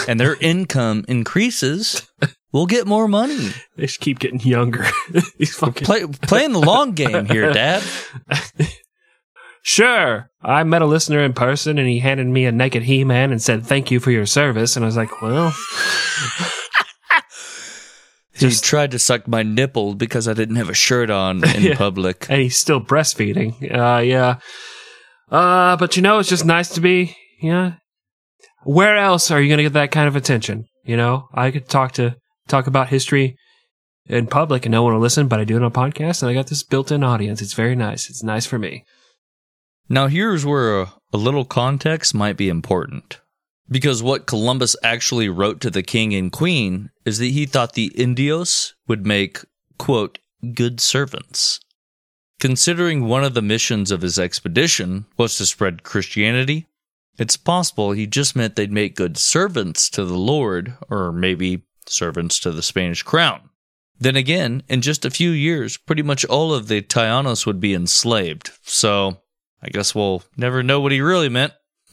and their income increases, we'll get more money. They just keep getting younger. These fucking Play, playing the long game here, Dad. Sure. I met a listener in person and he handed me a naked He Man and said, Thank you for your service. And I was like, Well, He Just- tried to suck my nipple because I didn't have a shirt on in Yeah. public. and he's still breastfeeding. Uh, yeah. Uh, but you know, it's just nice to be, yeah. Where else are you going to get that kind of attention? You know, I could talk to, talk about history in public and no one will listen, but I do it on a podcast and I got this built in audience. It's very nice. It's nice for me. Now, here's where a, a little context might be important. Because what Columbus actually wrote to the king and queen is that he thought the Indios would make, quote, good servants. Considering one of the missions of his expedition was to spread Christianity, it's possible he just meant they'd make good servants to the Lord, or maybe servants to the Spanish crown. Then again, in just a few years, pretty much all of the Tainos would be enslaved. So I guess we'll never know what he really meant.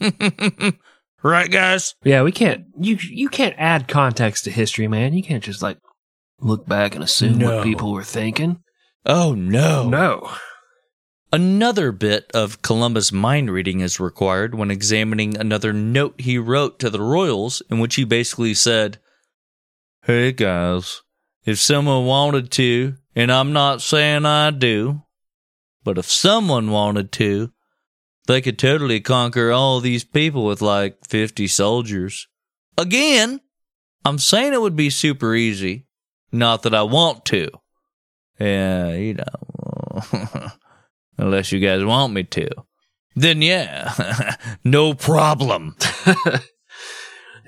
right, guys? Yeah, we can't. You you can't add context to history, man. You can't just like look back and assume No. what people were thinking. Oh, no. No. Another bit of Columbus mind reading is required when examining another note he wrote to the royals, in which he basically said, Hey guys, if someone wanted to, and I'm not saying I do, but if someone wanted to, they could totally conquer all these people with like 50 soldiers. Again, I'm saying it would be super easy, not that I want to. Yeah, you know. Unless you guys want me to. Then yeah, no problem.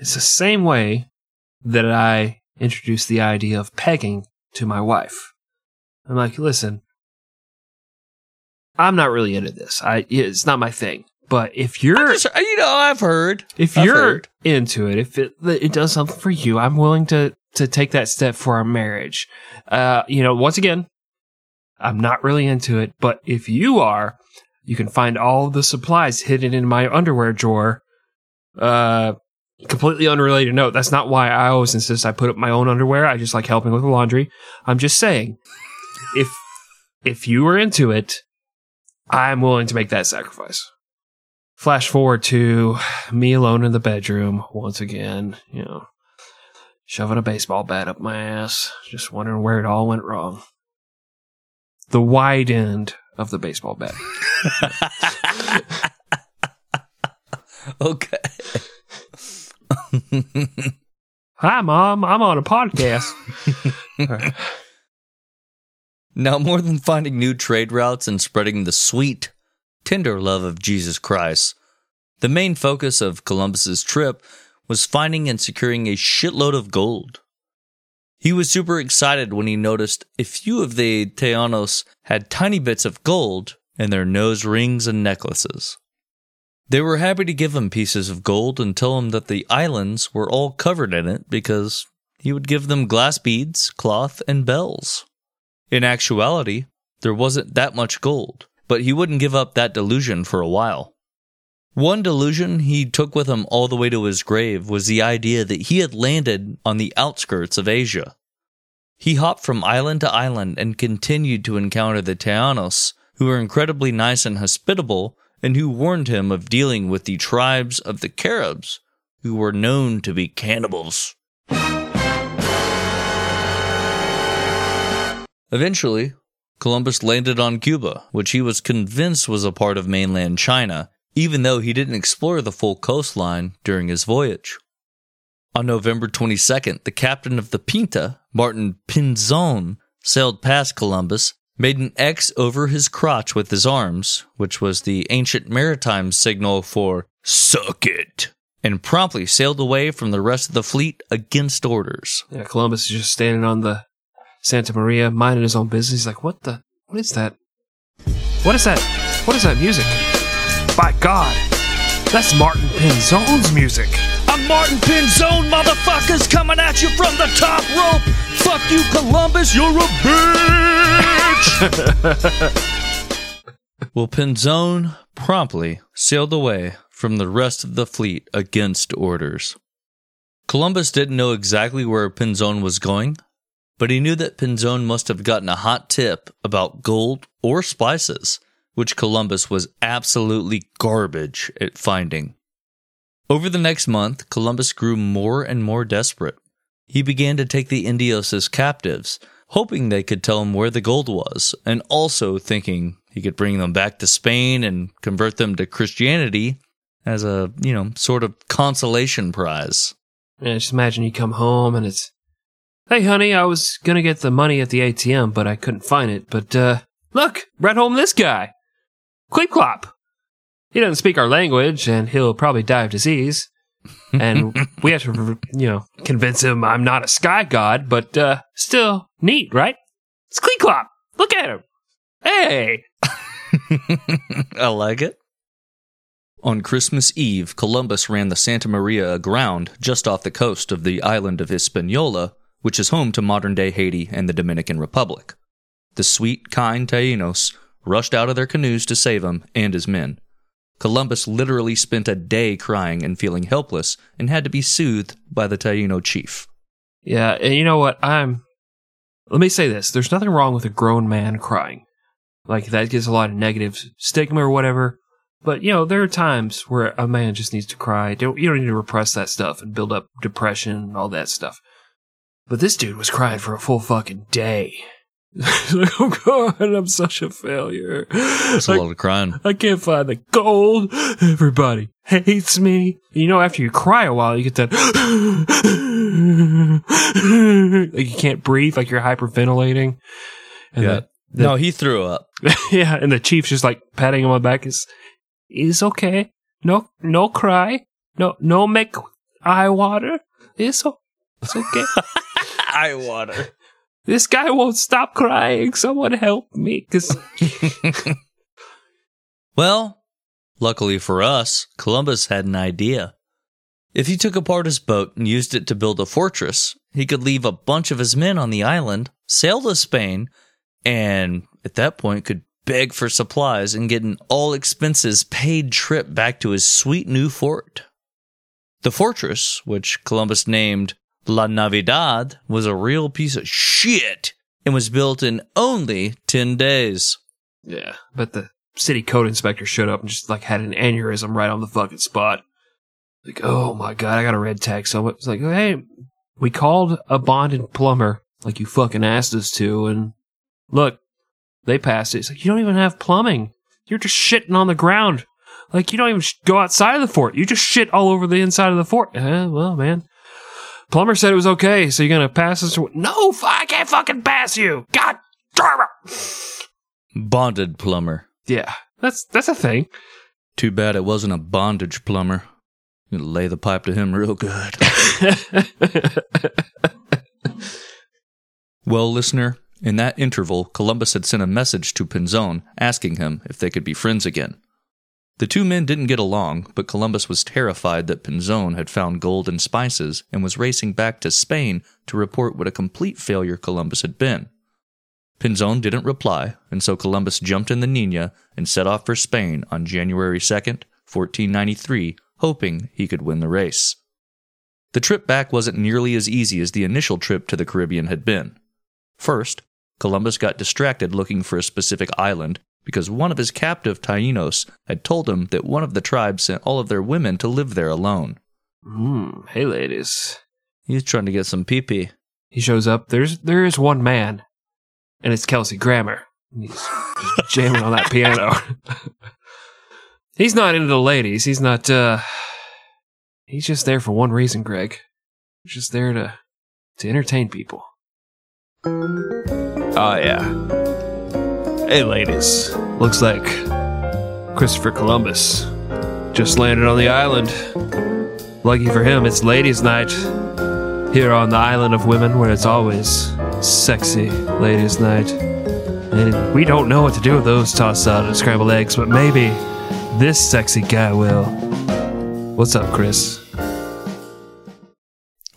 It's the same way that I introduced the idea of pegging to my wife. I'm like, listen, I'm not really into this. I it's not my thing. But if you're Just- you know, I've heard. if I've you're heard. into it, if it it does something for you, I'm willing to to take that step for our marriage. Uh, you know, once again, I'm not really into it, but if you are, you can find all the supplies hidden in my underwear drawer. Uh, completely unrelated note. That's not why I always insist I put up my own underwear. I just like helping with the laundry. I'm just saying, if if you are into it, I'm willing to make that sacrifice. Flash forward to me alone in the bedroom once again, you know, shoving a baseball bat up my ass, just wondering where it all went wrong. The wide end of the baseball bat. Okay. Hi, mom. I'm on a podcast. Now, more than finding new trade routes and spreading the sweet, tender love of Jesus Christ, the main focus of Columbus's trip was finding and securing a shitload of gold. He was super excited when he noticed a few of the Tainos had tiny bits of gold in their nose rings and necklaces. They were happy to give him pieces of gold and tell him that the islands were all covered in it because he would give them glass beads, cloth, and bells. In actuality, there wasn't that much gold, but he wouldn't give up that delusion for a while. One delusion he took with him all the way to his grave was the idea that he had landed on the outskirts of Asia. He hopped from island to island and continued to encounter the Tainos, who were incredibly nice and hospitable, and who warned him of dealing with the tribes of the Caribs, who were known to be cannibals. Eventually, Columbus landed on Cuba, which he was convinced was a part of mainland China, even though he didn't explore the full coastline during his voyage. On November 22nd, the captain of the Pinta, Martin Pinzon, sailed past Columbus, made an X over his crotch with his arms, which was the ancient maritime signal for suck it, and promptly sailed away from the rest of the fleet against orders. yeah, Columbus is just standing on the Santa Maria, minding his own business. He's like, "What the? What is that? What is that? What is that music? By God, that's Martin Pinzon's music." I'm Martin Pinzon, motherfuckers, coming at you from the top rope. Fuck you, Columbus, you're a bitch. well, Pinzon promptly sailed away from the rest of the fleet against orders. Columbus didn't know exactly where Pinzon was going, but he knew that Pinzon must have gotten a hot tip about gold or spices, which Columbus was absolutely garbage at finding. Over the next month, Columbus grew more and more desperate. He began to take the Indios as captives, hoping they could tell him where the gold was, and also thinking he could bring them back to Spain and convert them to Christianity as a, you know, sort of consolation prize. Yeah, just imagine you come home and it's, hey, honey, I was gonna get the money at the ATM, but I couldn't find it. But uh, look, brought home this guy, Cleep Clop. He doesn't speak our language, and he'll probably die of disease. And we have to, you know, convince him I'm not a sky god, but uh, still neat, right? It's Cleep Clop. Look at him. Hey. I like it. On Christmas Eve, Columbus ran the Santa Maria aground just off the coast of the island of Hispaniola which is home to modern day Haiti and the Dominican Republic. The sweet, kind Taínos rushed out of their canoes to save him and his men. Columbus literally spent a day crying and feeling helpless and had to be soothed by the Taíno chief. Yeah, and you know what? I'm. Let me say this: there's nothing wrong with a grown man crying. Like that gets a lot of negative stigma or whatever. But you know, there are times where a man just needs to cry. Don't you don't need to repress that stuff and build up depression and all that stuff. But this dude was crying for a full fucking day. like, oh god, I'm such a failure. That's a Like, lot of crying. I can't find the gold. Everybody hates me. You know, after you cry a while, you get that like you can't breathe, like you're hyperventilating. And Yeah. that, the- No, he threw up. yeah, and the chief's just like patting him on the back. Is is okay. No, no cry. No, no make eye water. It's o- it's okay. Eye water. this guy won't stop crying. Someone help me, cause Well, luckily for us, Columbus had an idea. If he took apart his boat and used it to build a fortress, he could leave a bunch of his men on the island, sail to Spain, and at that point could beg for supplies and get an all expenses paid trip back to his sweet new fort. The fortress, which Columbus named La Navidad, was a real piece of shit and was built in only 10 days. Yeah, but the city code inspector showed up and just like had an aneurysm right on the fucking spot. Like, oh my god, I got a red tag. So it's like, hey, we called a bonded plumber like you fucking asked us to, and look, they passed it. It's like you don't even have plumbing. You're just shitting on the ground. Like you don't even sh- go outside of the fort. You just shit all over the inside of the fort. Uh, well, man. Plumber said it was okay, so you're gonna pass us? No, I can't fucking pass you. God damn it. Bonded plumber. Yeah, that's that's a thing. Too bad it wasn't a bondage plumber. You lay the pipe to him real good. well, listener, in that interval, Columbus had sent a message to Pinzon asking him if they could be friends again. The two men didn't get along, but Columbus was terrified that Pinzon had found gold and spices and was racing back to Spain to report what a complete failure Columbus had been. Pinzon didn't reply, and so Columbus jumped in the Nina and set off for Spain on January 2nd, 1493, hoping he could win the race. The trip back wasn't nearly as easy as the initial trip to the Caribbean had been. First, Columbus got distracted looking for a specific island because one of his captive Taínos had told him that one of the tribes sent all of their women to live there alone. Hmm. Hey, ladies. He's trying to get some pee pee. He shows up. There's there is one man, and it's Kelsey Grammer. He's jamming on that piano. he's not into the ladies. He's not. uh He's just there for one reason, Greg. He's just there to to entertain people. Oh yeah. Hey, ladies. Looks like Christopher Columbus just landed on the island. Lucky for him, it's ladies' night here on the island of women where it's always sexy ladies' night. And we don't know what to do with those tossed out and scrambled eggs, but maybe this sexy guy will. What's up, Chris?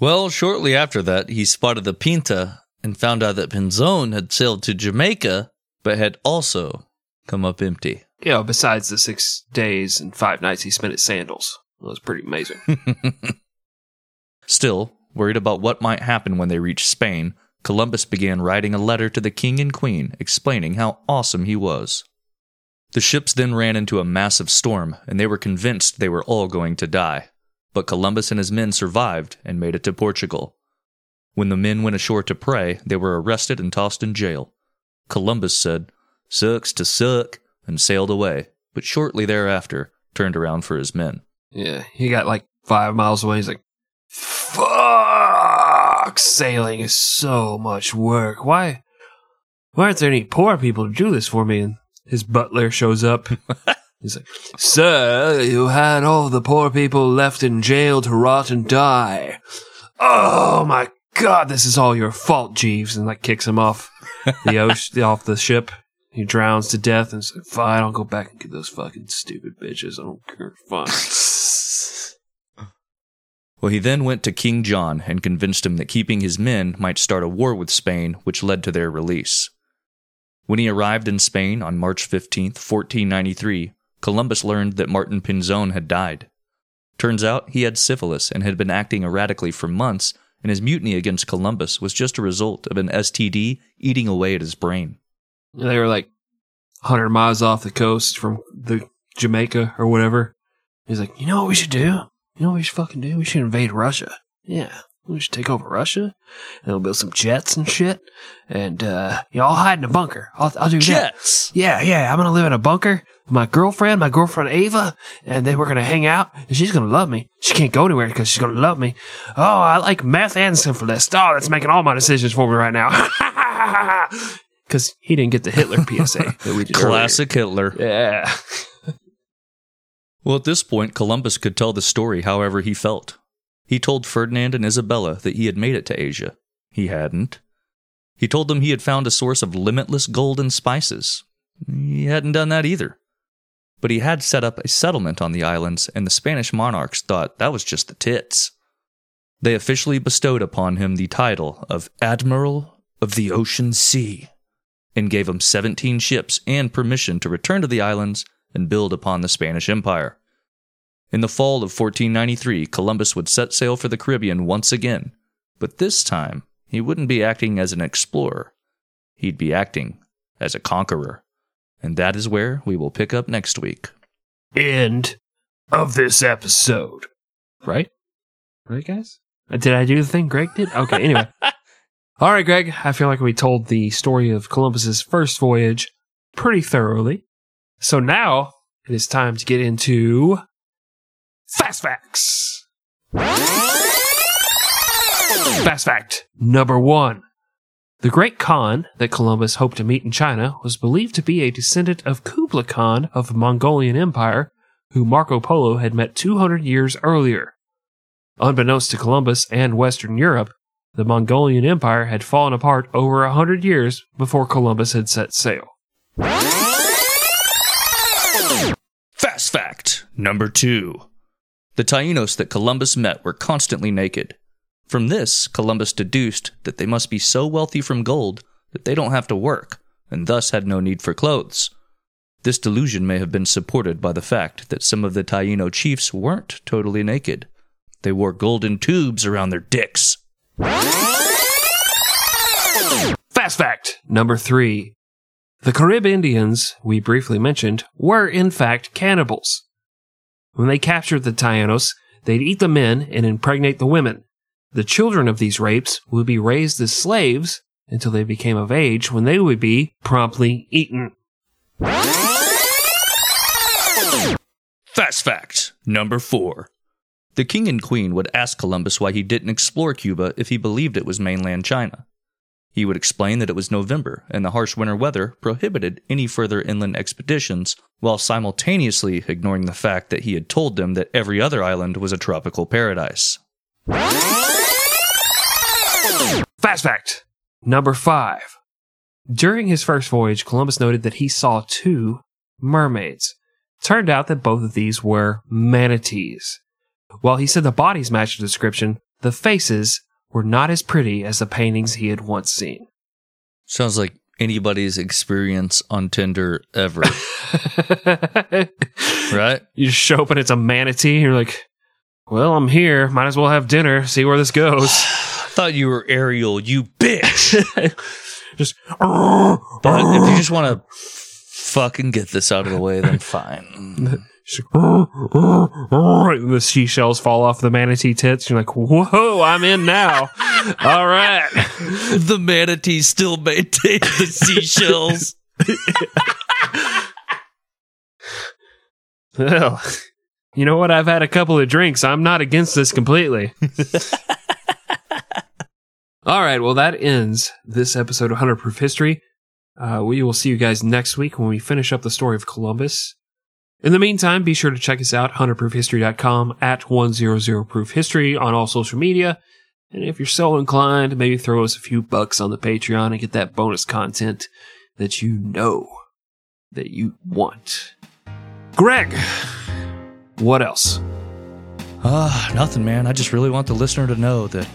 Well, shortly after that, he spotted the Pinta and found out that Pinzon had sailed to Jamaica, but had also come up empty. You know, besides the six days and five nights he spent at Sandals. That was pretty amazing. Still, worried about what might happen when they reached Spain, Columbus began writing a letter to the king and queen explaining how awesome he was. The ships then ran into a massive storm, and they were convinced they were all going to die. But Columbus and his men survived and made it to Portugal. When the men went ashore to pray, they were arrested and tossed in jail. Columbus said, Sucks to suck, and sailed away, but shortly thereafter turned around for his men. yeah, he got like five miles away. He's like, fuck! Sailing is so much work. Why? Why aren't there any poor people to do this for me? And his butler shows up. He's like, Sir, you had all the poor people left in jail to rot and die. Oh my god, this is all your fault, Jeeves. And like kicks him off the ocean, off the ship. He drowns to death and says, Fine, I'll go back and get those fucking stupid bitches. I don't care. Fine. Well, he then went to King John and convinced him that keeping his men might start a war with Spain, which led to their release. When he arrived in Spain on March 15, 1493, Columbus learned that Martin Pinzon had died. Turns out he had syphilis and had been acting erratically for months, and his mutiny against Columbus was just a result of an STD eating away at his brain. They were like 100 miles off the coast from the Jamaica or whatever. He's like, you know what we should do? You know what we should fucking do? We should invade Russia. Yeah. We should take over Russia. And we'll build some jets and shit. And, uh, you know, I'll hide in a bunker. I'll, I'll do that. Jets! Yeah, yeah. I'm going to live in a bunker with my girlfriend, my girlfriend Ava. And then we're going to hang out. And she's going to love me. She can't go anywhere because she's going to love me. Oh, I like meth and syphilis. Oh, that's making all my decisions for me right now. Because he didn't get the Hitler PSA that we did earlier. Classic Hitler. Yeah. Well, at this point, Columbus could tell the story however he felt. He told Ferdinand and Isabella that he had made it to Asia. He hadn't. He told them he had found a source of limitless gold and spices. He hadn't done that either. But he had set up a settlement on the islands, and the Spanish monarchs thought that was just the tits. They officially bestowed upon him the title of Admiral of the Ocean Sea and gave him 17 ships and permission to return to the islands and build upon the Spanish Empire. In the fall of 1493, Columbus would set sail for the Caribbean once again, but this time he wouldn't be acting as an explorer. He'd be acting as a conqueror. And that is where we will pick up next week. End of this episode. Right? Right, guys? Uh, Did I do the thing Greg did? Okay, anyway. All right, Greg. I feel like we told the story of Columbus's first voyage pretty thoroughly. So now it is time to get into Fast Facts. Fast Fact number one. The Great Khan that Columbus hoped to meet in China was believed to be a descendant of Kublai Khan of the Mongolian Empire, who Marco Polo had met 200 years earlier. Unbeknownst to Columbus and Western Europe, the Mongolian Empire had fallen apart over a hundred years before Columbus had set sail. Fast fact number two. The Tainos that Columbus met were constantly naked. From this, Columbus deduced that they must be so wealthy from gold that they don't have to work, and thus had no need for clothes. This delusion may have been supported by the fact that some of the Taino chiefs weren't totally naked. They wore golden tubes around their dicks. Fast fact number three. The Carib Indians we briefly mentioned were in fact cannibals. When they captured the Tainos, they'd eat the men and impregnate the women. The children of these rapes would be raised as slaves until they became of age when they would be promptly eaten. Fast fact number four. The king and queen would ask Columbus why he didn't explore Cuba if he believed it was mainland China. He would explain that it was November and the harsh winter weather prohibited any further inland expeditions, while simultaneously ignoring the fact that he had told them that every other island was a tropical paradise. Fast fact number five. During his first voyage, Columbus noted that he saw two mermaids. Turned out that both of these were manatees. While he said the bodies matched the description, the faces were not as pretty as the paintings he had once seen. Sounds like anybody's experience on Tinder ever, right? you just show up and it's a manatee, you're like, well, I'm here. Might as well have dinner, see where this goes. Thought you were Ariel, you bitch. just, But if you just want to fucking get this out of the way, then fine. the seashells fall off the manatee tits. You're like, whoa, I'm in now. All right. the manatee still maintains the seashells. Well, you know what? I've had a couple of drinks. I'm not against this completely. All right. Well, that ends this episode of 100 Proof History. Uh, we will see you guys next week when we finish up the story of Columbus. In the meantime, be sure to check us out, 100proofhistory.com at 100 Proof History on all social media. And if you're so inclined, maybe throw us a few bucks on the Patreon and get that bonus content that you know that you want. Greg, what else? Ah, nothing, man. I just really want the listener to know that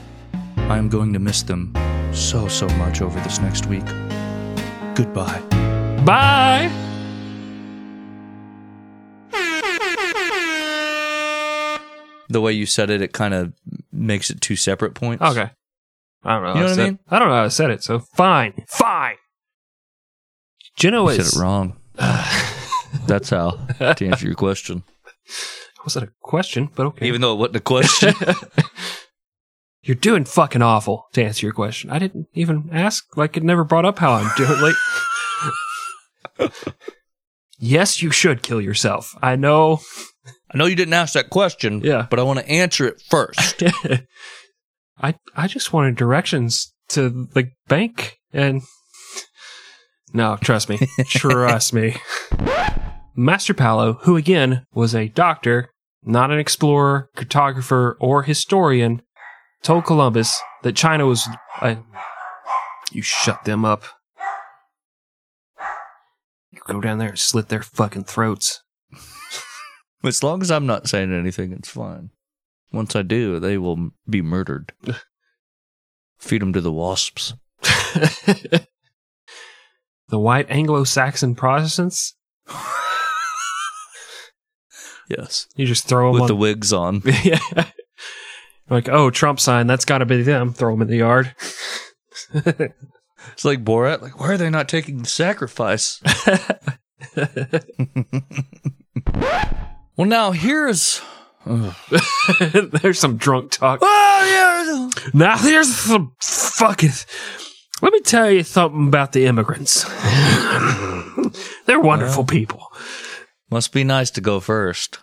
I am going to miss them so, so much over this next week. Goodbye. Bye. The way you said it, it kind of makes it two separate points. Okay. I don't know. You know I what I mean? I don't know how I said it, so fine. Fine. You is. said it wrong. That's how, to answer your question. Was that a question, but okay. Even though it wasn't a question. You're doing fucking awful to answer your question. I didn't even ask, like it never brought up how I'm doing. Like, yes, you should kill yourself. I know. I know you didn't ask that question, Yeah. but I want to answer it first. I I just wanted directions to the bank and no, trust me, trust me. Master Palo, who again was a doctor, not an explorer, cartographer, or historian, told Columbus that China was. Uh, you shut them up. You go down there and slit their fucking throats. As long as I'm not saying anything, it's fine. Once I do, they will be murdered. Feed them to the wasps. the white Anglo-Saxon Protestants. Yes. You just throw them With on the wigs on. yeah. Like, oh, Trump sign, that's got to be them. Throw them in the yard. It's like Borat. Like, why are they not taking the sacrifice? Well, now here's. There's some drunk talk. Oh, yeah. Now there's some fucking. Let me tell you something about the immigrants. They're wonderful people. Must be nice to go first.